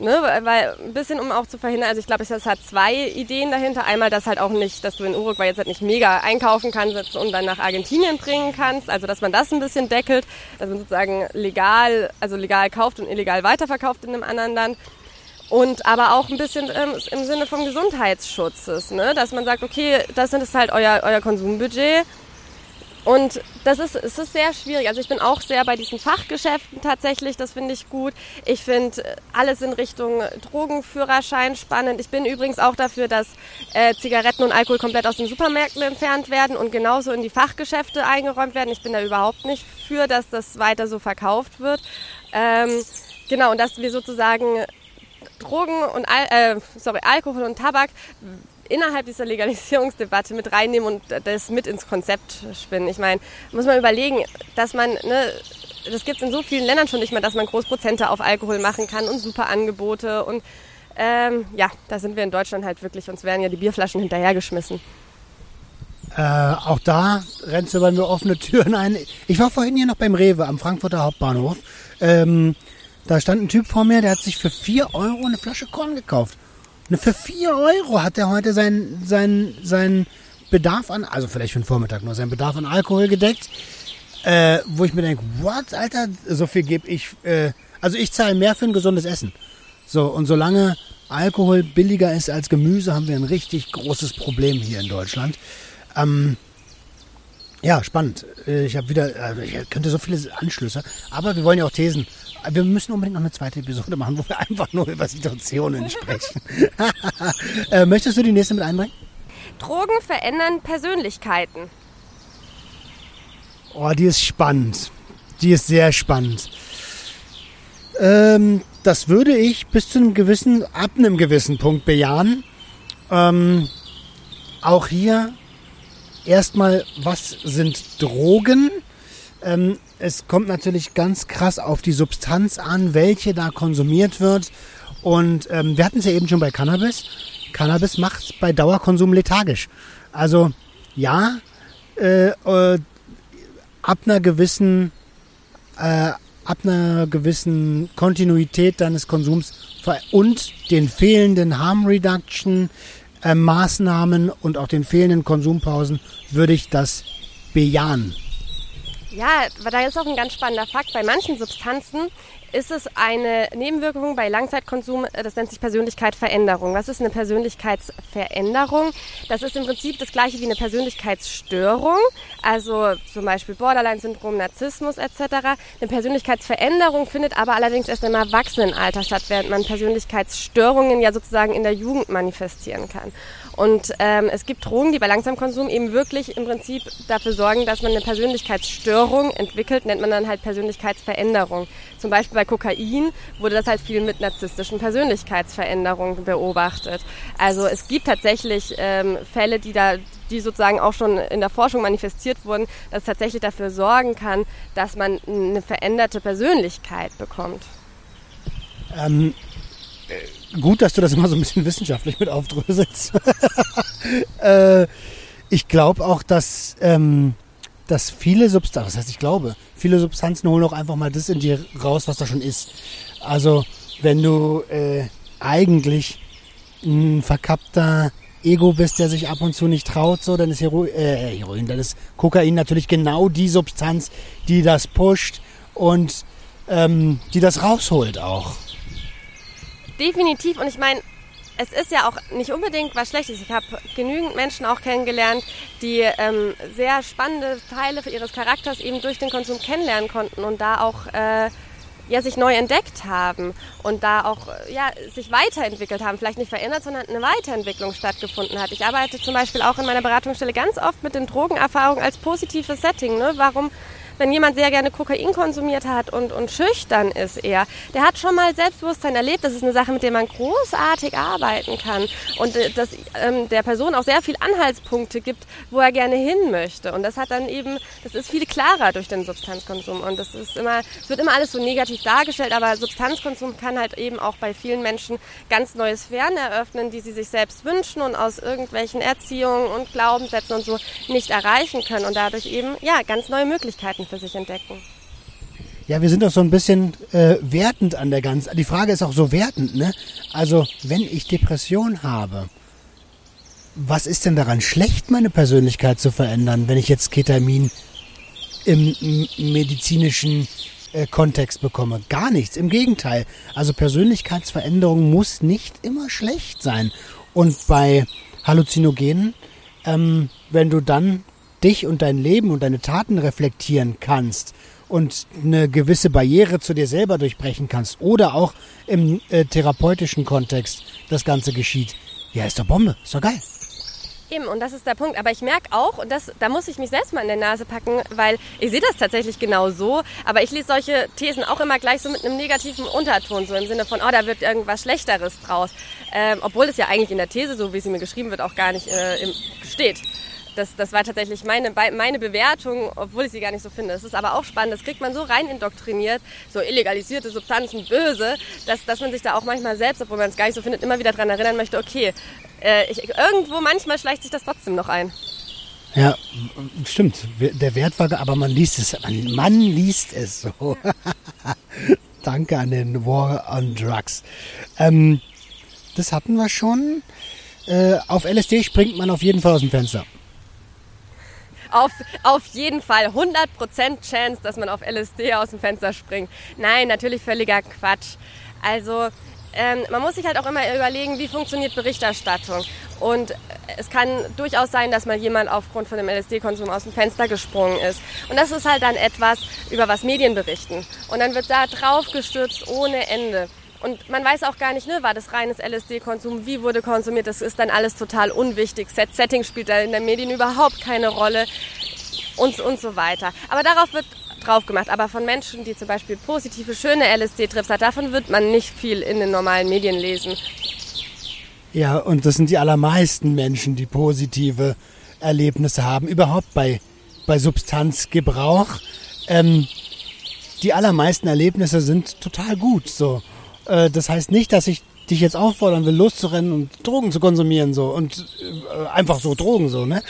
Ne, weil ein bisschen, um auch zu verhindern, also ich glaube, es hat zwei Ideen dahinter. Einmal, dass halt auch nicht, dass du in Uruguay jetzt halt nicht mega einkaufen kannst und dann nach Argentinien bringen kannst. Also, dass man das ein bisschen deckelt, dass man sozusagen legal, also legal kauft und illegal weiterverkauft in einem anderen Land. Und aber auch ein bisschen ähm, im Sinne vom Gesundheitsschutzes, ne? dass man sagt, okay, das ist halt euer, euer Konsumbudget und das ist, es ist sehr schwierig. Also ich bin auch sehr bei diesen Fachgeschäften tatsächlich, das finde ich gut. Ich finde alles in Richtung Drogenführerschein spannend. Ich bin übrigens auch dafür, dass äh, Zigaretten und Alkohol komplett aus den Supermärkten entfernt werden und genauso in die Fachgeschäfte eingeräumt werden. Ich bin da überhaupt nicht für, dass das weiter so verkauft wird. Ähm, genau, und dass wir sozusagen Drogen und äh, sorry, Alkohol und Tabak innerhalb dieser Legalisierungsdebatte mit reinnehmen und das mit ins Konzept spinnen. Ich meine, muss man überlegen, dass man, ne, das gibt es in so vielen Ländern schon nicht mehr, dass man Großprozente auf Alkohol machen kann und super Angebote und ähm, ja, da sind wir in Deutschland halt wirklich, uns werden ja die Bierflaschen hinterhergeschmissen. Äh, auch da rennst du bei mir offene Türen ein. Ich war vorhin hier noch beim Rewe am Frankfurter Hauptbahnhof. Ähm, da stand ein Typ vor mir, der hat sich für 4 Euro eine Flasche Korn gekauft. Für 4 Euro hat er heute seinen sein, sein Bedarf an, also vielleicht für den Vormittag nur, seinen Bedarf an Alkohol gedeckt. Äh, wo ich mir denke, what, Alter, so viel gebe ich. Äh, also ich zahle mehr für ein gesundes Essen. So, und solange Alkohol billiger ist als Gemüse, haben wir ein richtig großes Problem hier in Deutschland. Ähm, ja, spannend. Äh, ich habe wieder, also ich könnte so viele Anschlüsse, aber wir wollen ja auch Thesen wir müssen unbedingt noch eine zweite Episode machen, wo wir einfach nur über Situationen sprechen. äh, möchtest du die nächste mit einbringen? Drogen verändern Persönlichkeiten. Oh, die ist spannend. Die ist sehr spannend. Ähm, das würde ich bis zu einem gewissen, ab einem gewissen Punkt bejahen. Ähm, auch hier erstmal, was sind Drogen? Ähm, es kommt natürlich ganz krass auf die Substanz an, welche da konsumiert wird. Und ähm, wir hatten es ja eben schon bei Cannabis. Cannabis macht bei Dauerkonsum lethargisch. Also ja, äh, äh, ab einer gewissen äh, ab einer gewissen Kontinuität deines Konsums und den fehlenden Harm Reduction äh, Maßnahmen und auch den fehlenden Konsumpausen würde ich das bejahen. Ja, da ist auch ein ganz spannender Fakt. Bei manchen Substanzen ist es eine Nebenwirkung bei Langzeitkonsum, äh, das nennt sich Persönlichkeitsveränderung. Was ist eine Persönlichkeitsveränderung? Das ist im Prinzip das gleiche wie eine Persönlichkeitsstörung, also zum Beispiel Borderline-Syndrom, Narzissmus etc. Eine Persönlichkeitsveränderung findet aber allerdings erst im Erwachsenenalter statt, während man Persönlichkeitsstörungen ja sozusagen in der Jugend manifestieren kann. Und ähm, es gibt Drogen, die bei Langsamkonsum eben wirklich im Prinzip dafür sorgen, dass man eine Persönlichkeitsstörung entwickelt, nennt man dann halt Persönlichkeitsveränderung. Zum Beispiel bei Kokain wurde das halt viel mit narzisstischen Persönlichkeitsveränderungen beobachtet. Also es gibt tatsächlich ähm, Fälle, die da die sozusagen auch schon in der Forschung manifestiert wurden, dass es tatsächlich dafür sorgen kann, dass man eine veränderte Persönlichkeit bekommt. Ähm, gut, dass du das immer so ein bisschen wissenschaftlich mit aufdröselst. äh, ich glaube auch, dass, ähm, dass viele Substanzen, das heißt, ich glaube, viele Substanzen holen auch einfach mal das in dir raus, was da schon ist. Also, wenn du äh, eigentlich ein verkappter Ego bist, der sich ab und zu nicht traut, so, dann ist Hero äh, Heroin, dann ist Kokain natürlich genau die Substanz, die das pusht und ähm, die das rausholt auch. Definitiv. Und ich meine, es ist ja auch nicht unbedingt was Schlechtes. Ich habe genügend Menschen auch kennengelernt, die ähm, sehr spannende Teile ihres Charakters eben durch den Konsum kennenlernen konnten und da auch äh, ja, sich neu entdeckt haben und da auch ja, sich weiterentwickelt haben. Vielleicht nicht verändert, sondern eine Weiterentwicklung stattgefunden hat. Ich arbeite zum Beispiel auch in meiner Beratungsstelle ganz oft mit den Drogenerfahrungen als positives Setting. Ne? Warum wenn jemand sehr gerne Kokain konsumiert hat und, und schüchtern ist eher, der hat schon mal Selbstbewusstsein erlebt. Das ist eine Sache, mit der man großartig arbeiten kann und äh, das ähm, der Person auch sehr viel Anhaltspunkte gibt, wo er gerne hin möchte. Und das hat dann eben, das ist viel klarer durch den Substanzkonsum und das ist immer, es wird immer alles so negativ dargestellt, aber Substanzkonsum kann halt eben auch bei vielen Menschen ganz neue Sphären eröffnen, die sie sich selbst wünschen und aus irgendwelchen Erziehungen und Glaubenssätzen und so nicht erreichen können und dadurch eben ja ganz neue Möglichkeiten für sich entdecken. Ja, wir sind doch so ein bisschen äh, wertend an der ganzen. Die Frage ist auch so wertend, ne? Also, wenn ich Depression habe, was ist denn daran schlecht, meine Persönlichkeit zu verändern, wenn ich jetzt Ketamin im medizinischen äh, Kontext bekomme? Gar nichts. Im Gegenteil. Also Persönlichkeitsveränderung muss nicht immer schlecht sein. Und bei Halluzinogenen, ähm, wenn du dann dich und dein Leben und deine Taten reflektieren kannst und eine gewisse Barriere zu dir selber durchbrechen kannst oder auch im äh, therapeutischen Kontext das Ganze geschieht, ja, ist doch Bombe, ist doch geil. Eben, und das ist der Punkt. Aber ich merke auch, und das, da muss ich mich selbst mal in der Nase packen, weil ich sehe das tatsächlich genau so, aber ich lese solche Thesen auch immer gleich so mit einem negativen Unterton, so im Sinne von, oh, da wird irgendwas Schlechteres draus. Ähm, obwohl es ja eigentlich in der These, so wie sie mir geschrieben wird, auch gar nicht äh, im, steht. Das, das war tatsächlich meine, meine Bewertung, obwohl ich sie gar nicht so finde. Das ist aber auch spannend. Das kriegt man so rein indoktriniert, so illegalisierte Substanzen böse, dass, dass man sich da auch manchmal selbst, obwohl man es gar nicht so findet, immer wieder daran erinnern möchte, okay, äh, ich, irgendwo manchmal schleicht sich das trotzdem noch ein. Ja, stimmt. Der Wert war, aber man liest es, man, man liest es so. Danke an den War on Drugs. Ähm, das hatten wir schon. Äh, auf LSD springt man auf jeden Fall aus dem Fenster auf, auf jeden Fall 100% Chance, dass man auf LSD aus dem Fenster springt. Nein, natürlich völliger Quatsch. Also ähm, man muss sich halt auch immer überlegen, wie funktioniert Berichterstattung. Und es kann durchaus sein, dass mal jemand aufgrund von dem LSD-Konsum aus dem Fenster gesprungen ist. Und das ist halt dann etwas, über was Medien berichten. Und dann wird da drauf gestürzt ohne Ende. Und man weiß auch gar nicht, ne, war das reines LSD-Konsum, wie wurde konsumiert, das ist dann alles total unwichtig. Set Setting spielt da in den Medien überhaupt keine Rolle und, und so weiter. Aber darauf wird drauf gemacht. Aber von Menschen, die zum Beispiel positive, schöne LSD-Trips hat, davon wird man nicht viel in den normalen Medien lesen. Ja, und das sind die allermeisten Menschen, die positive Erlebnisse haben, überhaupt bei, bei Substanzgebrauch. Ähm, die allermeisten Erlebnisse sind total gut. So. Äh, das heißt nicht, dass ich dich jetzt auffordern will, loszurennen und Drogen zu konsumieren so und äh, einfach so Drogen so, ne?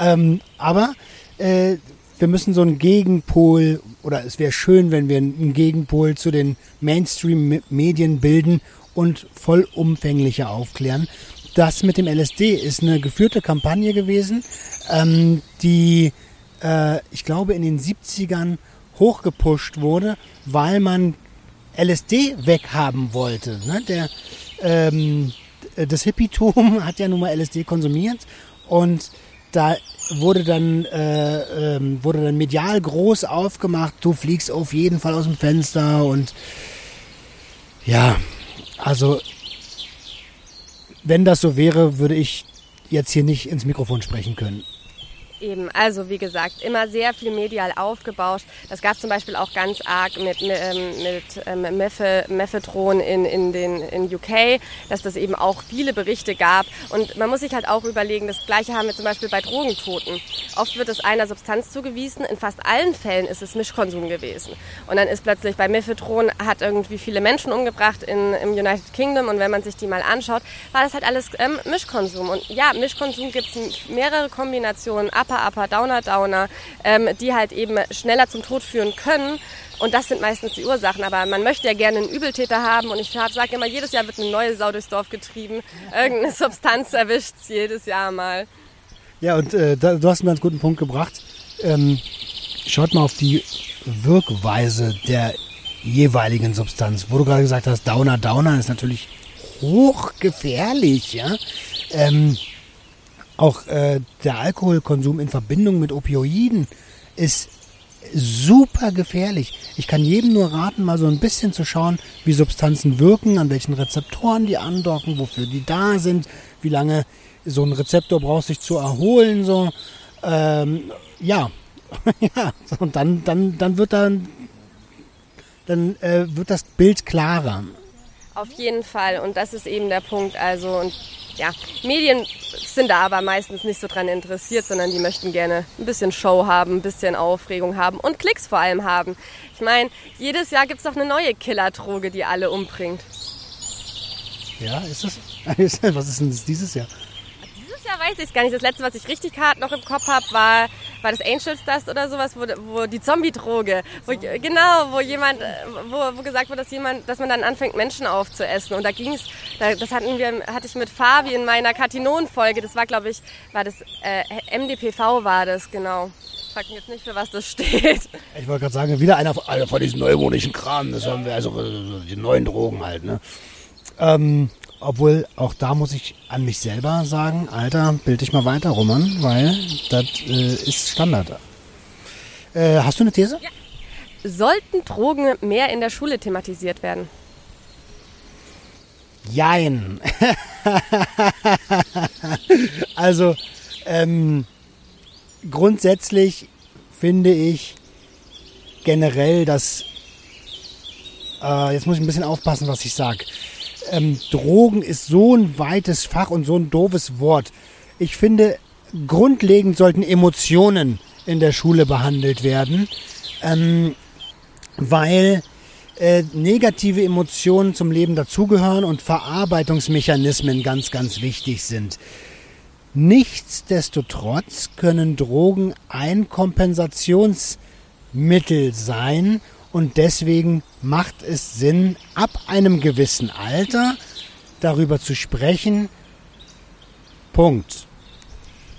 Ähm, aber äh, wir müssen so einen Gegenpol oder es wäre schön, wenn wir einen Gegenpol zu den Mainstream-Medien bilden und vollumfänglicher aufklären. Das mit dem LSD ist eine geführte Kampagne gewesen, ähm, die äh, ich glaube in den 70ern hochgepusht wurde, weil man LSD weghaben wollte. Ne? Der, ähm, das Hippietum hat ja nun mal LSD konsumiert und da wurde dann, äh, ähm, wurde dann medial groß aufgemacht, du fliegst auf jeden Fall aus dem Fenster und ja, also wenn das so wäre, würde ich jetzt hier nicht ins Mikrofon sprechen können. Eben, also wie gesagt, immer sehr viel medial aufgebauscht. Das gab zum Beispiel auch ganz arg mit, ähm, mit ähm, Mephedron in, in, den, in UK, dass das eben auch viele Berichte gab. Und man muss sich halt auch überlegen, das Gleiche haben wir zum Beispiel bei Drogentoten. Oft wird es einer Substanz zugewiesen, in fast allen Fällen ist es Mischkonsum gewesen. Und dann ist plötzlich bei Mephedron hat irgendwie viele Menschen umgebracht in, im United Kingdom und wenn man sich die mal anschaut, war das halt alles ähm, Mischkonsum. Und ja, Mischkonsum gibt es mehrere Kombinationen ab Upper, Upper, Downer, Downer, ähm, die halt eben schneller zum Tod führen können. Und das sind meistens die Ursachen. Aber man möchte ja gerne einen Übeltäter haben. Und ich sage immer, jedes Jahr wird eine neue Sau durchs Dorf getrieben. Irgendeine Substanz erwischt es jedes Jahr mal. Ja, und äh, da, du hast einen ganz guten Punkt gebracht. Ähm, schaut mal auf die Wirkweise der jeweiligen Substanz. Wo du gerade gesagt hast, Downer, Downer ist natürlich hochgefährlich. Ja? Ähm, auch äh, der Alkoholkonsum in Verbindung mit Opioiden ist super gefährlich. Ich kann jedem nur raten, mal so ein bisschen zu schauen, wie Substanzen wirken, an welchen Rezeptoren die andocken, wofür die da sind, wie lange so ein Rezeptor braucht sich zu erholen. So, ähm, ja, ja, und dann, dann, dann wird dann, dann äh, wird das Bild klarer. Auf jeden Fall. Und das ist eben der Punkt. Also, und ja, Medien sind da aber meistens nicht so dran interessiert, sondern die möchten gerne ein bisschen Show haben, ein bisschen Aufregung haben und Klicks vor allem haben. Ich meine, jedes Jahr gibt es doch eine neue Killerdroge, die alle umbringt. Ja, ist das? Was ist denn das dieses Jahr? Jahr weiß ich es gar nicht. Das letzte, was ich richtig hart noch im Kopf habe, war, war das Angels Dust oder sowas, wo, wo die Zombie-Droge, wo, genau, wo jemand, äh, wo, wo gesagt wurde, dass jemand, dass man dann anfängt, Menschen aufzuessen. Und da ging es, da, das hatten wir, hatte ich mit Fabi in meiner Katinon-Folge. Das war, glaube ich, war das äh, MDPV war das, genau. Frag mich jetzt nicht, für was das steht. Ich wollte gerade sagen, wieder einer, einer von diesen neumodischen Kram. Das haben wir also die neuen Drogen halt, ne? Ähm, obwohl, auch da muss ich an mich selber sagen, Alter, bild dich mal weiter, Roman, weil das äh, ist Standard. Äh, hast du eine These? Ja. Sollten Drogen mehr in der Schule thematisiert werden? Jein. also, ähm, grundsätzlich finde ich generell, dass, äh, jetzt muss ich ein bisschen aufpassen, was ich sage ähm, Drogen ist so ein weites Fach und so ein doofes Wort. Ich finde, grundlegend sollten Emotionen in der Schule behandelt werden, ähm, weil äh, negative Emotionen zum Leben dazugehören und Verarbeitungsmechanismen ganz, ganz wichtig sind. Nichtsdestotrotz können Drogen ein Kompensationsmittel sein und deswegen macht es Sinn, ab einem gewissen Alter darüber zu sprechen. Punkt.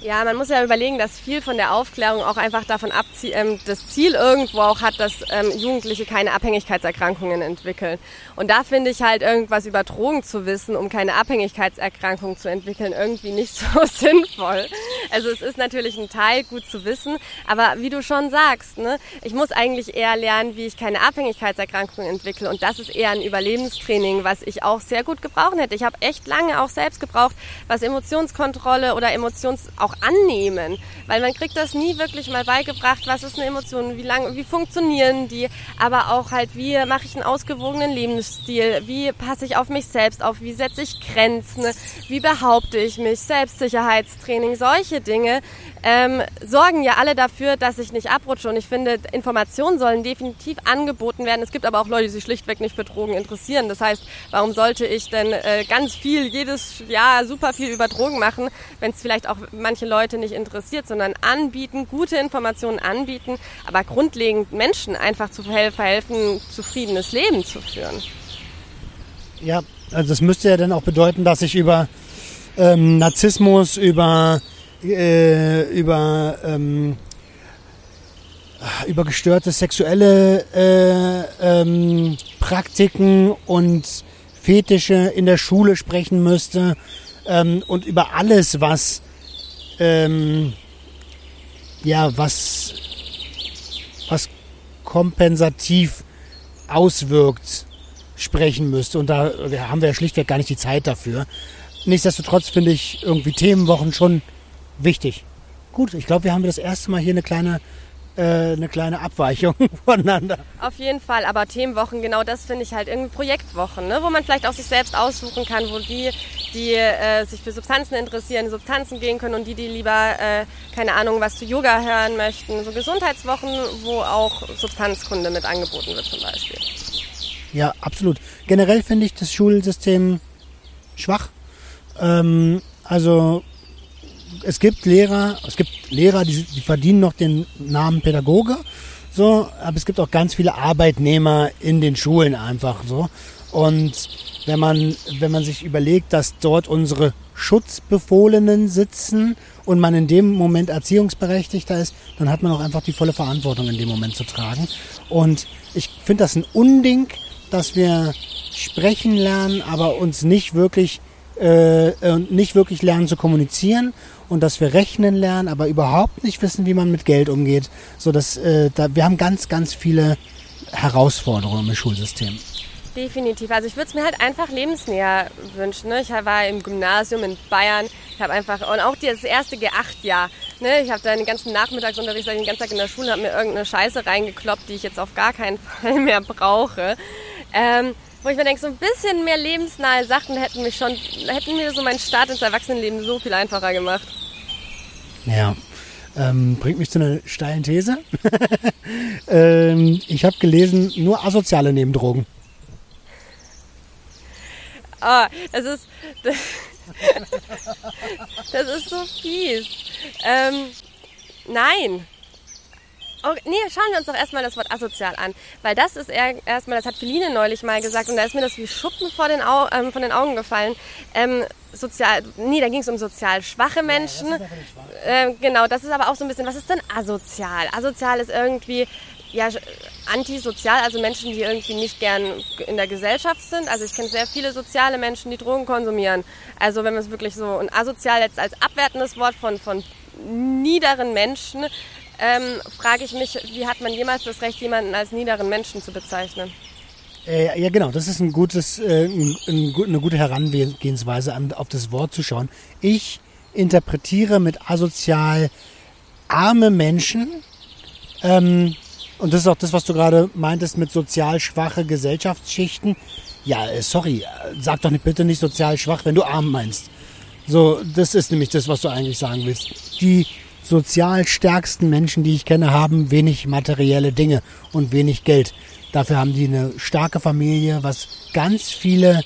Ja, man muss ja überlegen, dass viel von der Aufklärung auch einfach davon abzieht, ähm, das Ziel irgendwo auch hat, dass ähm, Jugendliche keine Abhängigkeitserkrankungen entwickeln. Und da finde ich halt irgendwas über Drogen zu wissen, um keine Abhängigkeitserkrankung zu entwickeln, irgendwie nicht so sinnvoll. Also es ist natürlich ein Teil gut zu wissen, aber wie du schon sagst, ne, ich muss eigentlich eher lernen, wie ich keine Abhängigkeitserkrankungen entwickle. Und das ist eher ein Überlebenstraining, was ich auch sehr gut gebrauchen hätte. Ich habe echt lange auch selbst gebraucht, was Emotionskontrolle oder Emotions auch annehmen, weil man kriegt das nie wirklich mal beigebracht, was ist eine Emotion, wie lang, wie funktionieren die, aber auch halt, wie mache ich einen ausgewogenen Lebensstil, wie passe ich auf mich selbst auf, wie setze ich Grenzen, wie behaupte ich mich, Selbstsicherheitstraining, solche Dinge ähm, sorgen ja alle dafür, dass ich nicht abrutsche und ich finde, Informationen sollen definitiv angeboten werden. Es gibt aber auch Leute, die sich schlichtweg nicht für Drogen interessieren. Das heißt, warum sollte ich denn äh, ganz viel, jedes Jahr super viel über Drogen machen, wenn es vielleicht auch manche Leute nicht interessiert, sondern anbieten, gute Informationen anbieten, aber grundlegend Menschen einfach zu verhelfen, zufriedenes Leben zu führen. Ja, also das müsste ja dann auch bedeuten, dass ich über ähm, Narzissmus, über, äh, über, ähm, über gestörte sexuelle äh, ähm, Praktiken und Fetische in der Schule sprechen müsste ähm, und über alles, was ähm, ja, was, was kompensativ auswirkt, sprechen müsste. Und da haben wir ja schlichtweg gar nicht die Zeit dafür. Nichtsdestotrotz finde ich irgendwie Themenwochen schon wichtig. Gut, ich glaube, wir haben das erste Mal hier eine kleine äh, eine kleine Abweichung voneinander. Auf jeden Fall, aber Themenwochen, genau das finde ich halt irgendwie Projektwochen, ne? wo man vielleicht auch sich selbst aussuchen kann, wo die, die äh, sich für Substanzen interessieren, Substanzen gehen können und die, die lieber, äh, keine Ahnung, was zu Yoga hören möchten. So Gesundheitswochen, wo auch Substanzkunde mit angeboten wird zum Beispiel. Ja, absolut. Generell finde ich das Schulsystem schwach. Ähm, also es gibt Lehrer, es gibt Lehrer, die, die verdienen noch den Namen Pädagoge, so, aber es gibt auch ganz viele Arbeitnehmer in den Schulen einfach so. Und wenn man, wenn man sich überlegt, dass dort unsere Schutzbefohlenen sitzen und man in dem Moment Erziehungsberechtigter ist, dann hat man auch einfach die volle Verantwortung in dem Moment zu tragen. Und ich finde das ein Unding, dass wir sprechen lernen, aber uns nicht wirklich äh, nicht wirklich lernen zu kommunizieren und dass wir rechnen lernen, aber überhaupt nicht wissen, wie man mit Geld umgeht. So dass äh, da, wir haben ganz, ganz viele Herausforderungen im Schulsystem. Definitiv. Also ich würde es mir halt einfach lebensnäher wünschen. Ne? Ich war im Gymnasium in Bayern. Ich habe einfach, und auch das erste G8-Jahr. Ne? Ich habe da den ganzen Nachmittagsunterricht, den ganzen Tag in der Schule, habe mir irgendeine Scheiße reingekloppt, die ich jetzt auf gar keinen Fall mehr brauche. Ähm, wo ich mir denke, so ein bisschen mehr lebensnahe Sachen hätten mich schon, hätten mir so meinen Start ins Erwachsenenleben so viel einfacher gemacht. Ja. Ähm, bringt mich zu einer steilen These. ähm, ich habe gelesen, nur Asoziale nehmen Drogen. Oh, das ist. Das, das ist so fies. Ähm, nein. Oh, nee, schauen wir uns doch erstmal das Wort asozial an. Weil das ist erstmal, das hat Feline neulich mal gesagt und da ist mir das wie Schuppen vor den Au ähm, von den Augen gefallen. Ähm, sozial, nee, da ging es um sozial schwache Menschen. Ja, das ähm, genau, das ist aber auch so ein bisschen, was ist denn asozial? Asozial ist irgendwie, ja, antisozial, also Menschen, die irgendwie nicht gern in der Gesellschaft sind. Also ich kenne sehr viele soziale Menschen, die Drogen konsumieren. Also wenn man es wirklich so, und asozial jetzt als abwertendes Wort von, von niederen Menschen, ähm, frage ich mich, wie hat man jemals das Recht, jemanden als niederen Menschen zu bezeichnen? Äh, ja, genau, das ist ein gutes, äh, ein, ein, eine gute Herangehensweise, an, auf das Wort zu schauen. Ich interpretiere mit asozial arme Menschen, ähm, und das ist auch das, was du gerade meintest mit sozial schwache Gesellschaftsschichten. Ja, äh, sorry, sag doch nicht, bitte nicht sozial schwach, wenn du arm meinst. So, das ist nämlich das, was du eigentlich sagen willst. Die sozial stärksten Menschen, die ich kenne, haben wenig materielle Dinge und wenig Geld. Dafür haben die eine starke Familie, was ganz viele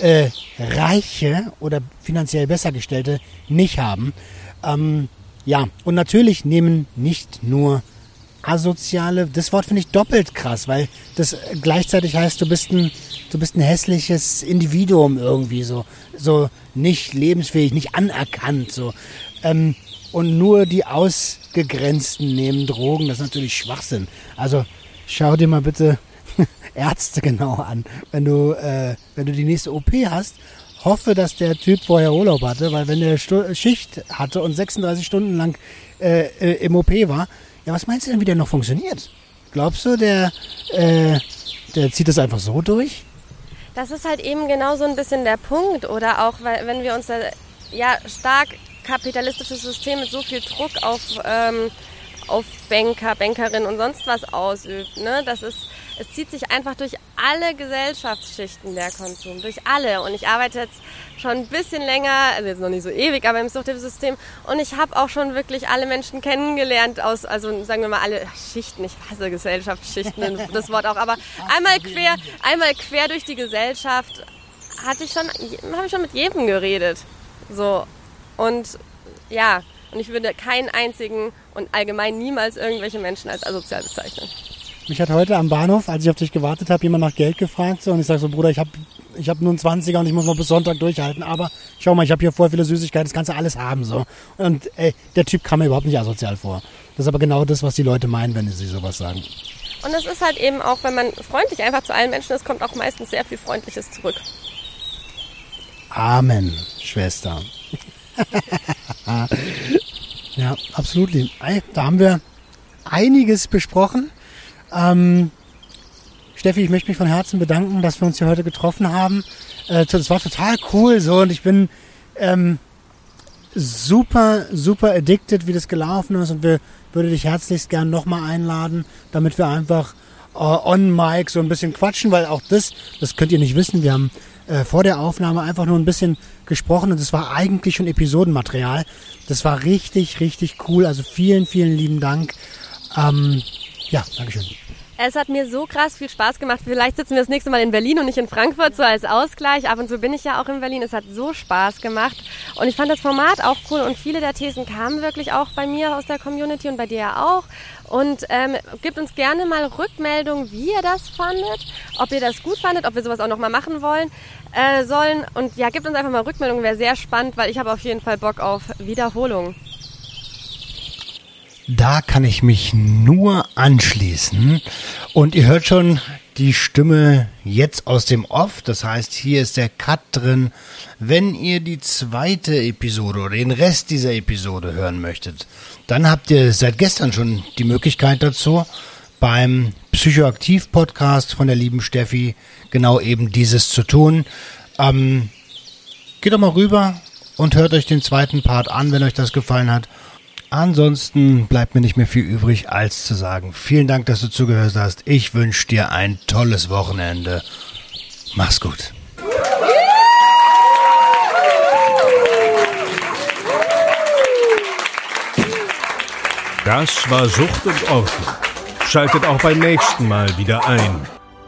äh, Reiche oder finanziell bessergestellte nicht haben. Ähm, ja, und natürlich nehmen nicht nur asoziale, das Wort finde ich doppelt krass, weil das gleichzeitig heißt, du bist ein, du bist ein hässliches Individuum irgendwie so, so nicht lebensfähig, nicht anerkannt, so. Ähm, und nur die Ausgegrenzten nehmen Drogen, das ist natürlich Schwachsinn. Also schau dir mal bitte Ärzte genau an. Wenn du, äh, wenn du die nächste OP hast, hoffe, dass der Typ vorher Urlaub hatte, weil wenn der Stu Schicht hatte und 36 Stunden lang äh, äh, im OP war, ja, was meinst du denn, wie der noch funktioniert? Glaubst du, der, äh, der zieht das einfach so durch? Das ist halt eben genau so ein bisschen der Punkt. Oder auch, wenn wir uns da, ja, stark kapitalistisches System mit so viel Druck auf, ähm, auf Banker, Bankerinnen und sonst was ausübt. Ne? Das ist, es zieht sich einfach durch alle Gesellschaftsschichten der Konsum, durch alle. Und ich arbeite jetzt schon ein bisschen länger, also jetzt noch nicht so ewig, aber im Suchthilfesystem. Und ich habe auch schon wirklich alle Menschen kennengelernt aus, also sagen wir mal alle Schichten, ich hasse Gesellschaftsschichten, das Wort auch, aber einmal quer, einmal quer durch die Gesellschaft hatte ich schon, habe ich schon mit jedem geredet. So. Und ja, und ich würde keinen einzigen und allgemein niemals irgendwelche Menschen als asozial bezeichnen. Mich hat heute am Bahnhof, als ich auf dich gewartet habe, jemand nach Geld gefragt. So, und ich sage so, Bruder, ich habe ich hab nur einen 20er und ich muss noch bis Sonntag durchhalten. Aber schau mal, ich habe hier voll viele Süßigkeiten, das kannst du alles haben. So. Und ey, der Typ kam mir überhaupt nicht asozial vor. Das ist aber genau das, was die Leute meinen, wenn sie sowas sagen. Und es ist halt eben auch, wenn man freundlich einfach zu allen Menschen ist, kommt auch meistens sehr viel Freundliches zurück. Amen, Schwester. ja, absolut. Da haben wir einiges besprochen. Ähm, Steffi, ich möchte mich von Herzen bedanken, dass wir uns hier heute getroffen haben. Äh, das war total cool so und ich bin ähm, super, super addicted, wie das gelaufen ist und wir würde dich herzlichst gern nochmal einladen, damit wir einfach äh, on mic so ein bisschen quatschen, weil auch das, das könnt ihr nicht wissen, wir haben äh, vor der Aufnahme einfach nur ein bisschen gesprochen und es war eigentlich schon Episodenmaterial. Das war richtig, richtig cool. Also vielen, vielen lieben Dank. Ähm, ja, Dankeschön. Es hat mir so krass viel Spaß gemacht. Vielleicht sitzen wir das nächste Mal in Berlin und nicht in Frankfurt, so als Ausgleich. Ab und zu bin ich ja auch in Berlin. Es hat so Spaß gemacht. Und ich fand das Format auch cool. Und viele der Thesen kamen wirklich auch bei mir aus der Community und bei dir ja auch. Und ähm, gebt uns gerne mal Rückmeldung, wie ihr das fandet, ob ihr das gut fandet, ob wir sowas auch nochmal machen wollen äh, sollen. Und ja, gebt uns einfach mal Rückmeldung, wäre sehr spannend, weil ich habe auf jeden Fall Bock auf Wiederholung. Da kann ich mich nur anschließen. Und ihr hört schon die Stimme jetzt aus dem Off. Das heißt, hier ist der Cut drin. Wenn ihr die zweite Episode oder den Rest dieser Episode hören möchtet, dann habt ihr seit gestern schon die Möglichkeit dazu beim Psychoaktiv-Podcast von der lieben Steffi genau eben dieses zu tun. Ähm, geht doch mal rüber und hört euch den zweiten Part an, wenn euch das gefallen hat. Ansonsten bleibt mir nicht mehr viel übrig, als zu sagen, vielen Dank, dass du zugehört hast. Ich wünsche dir ein tolles Wochenende. Mach's gut. Das war Sucht und Ordnung. Schaltet auch beim nächsten Mal wieder ein.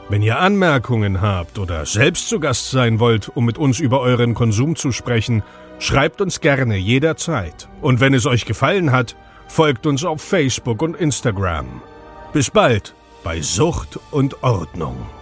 Wenn ihr Anmerkungen habt oder selbst zu Gast sein wollt, um mit uns über euren Konsum zu sprechen, schreibt uns gerne jederzeit. Und wenn es euch gefallen hat, folgt uns auf Facebook und Instagram. Bis bald bei Sucht und Ordnung.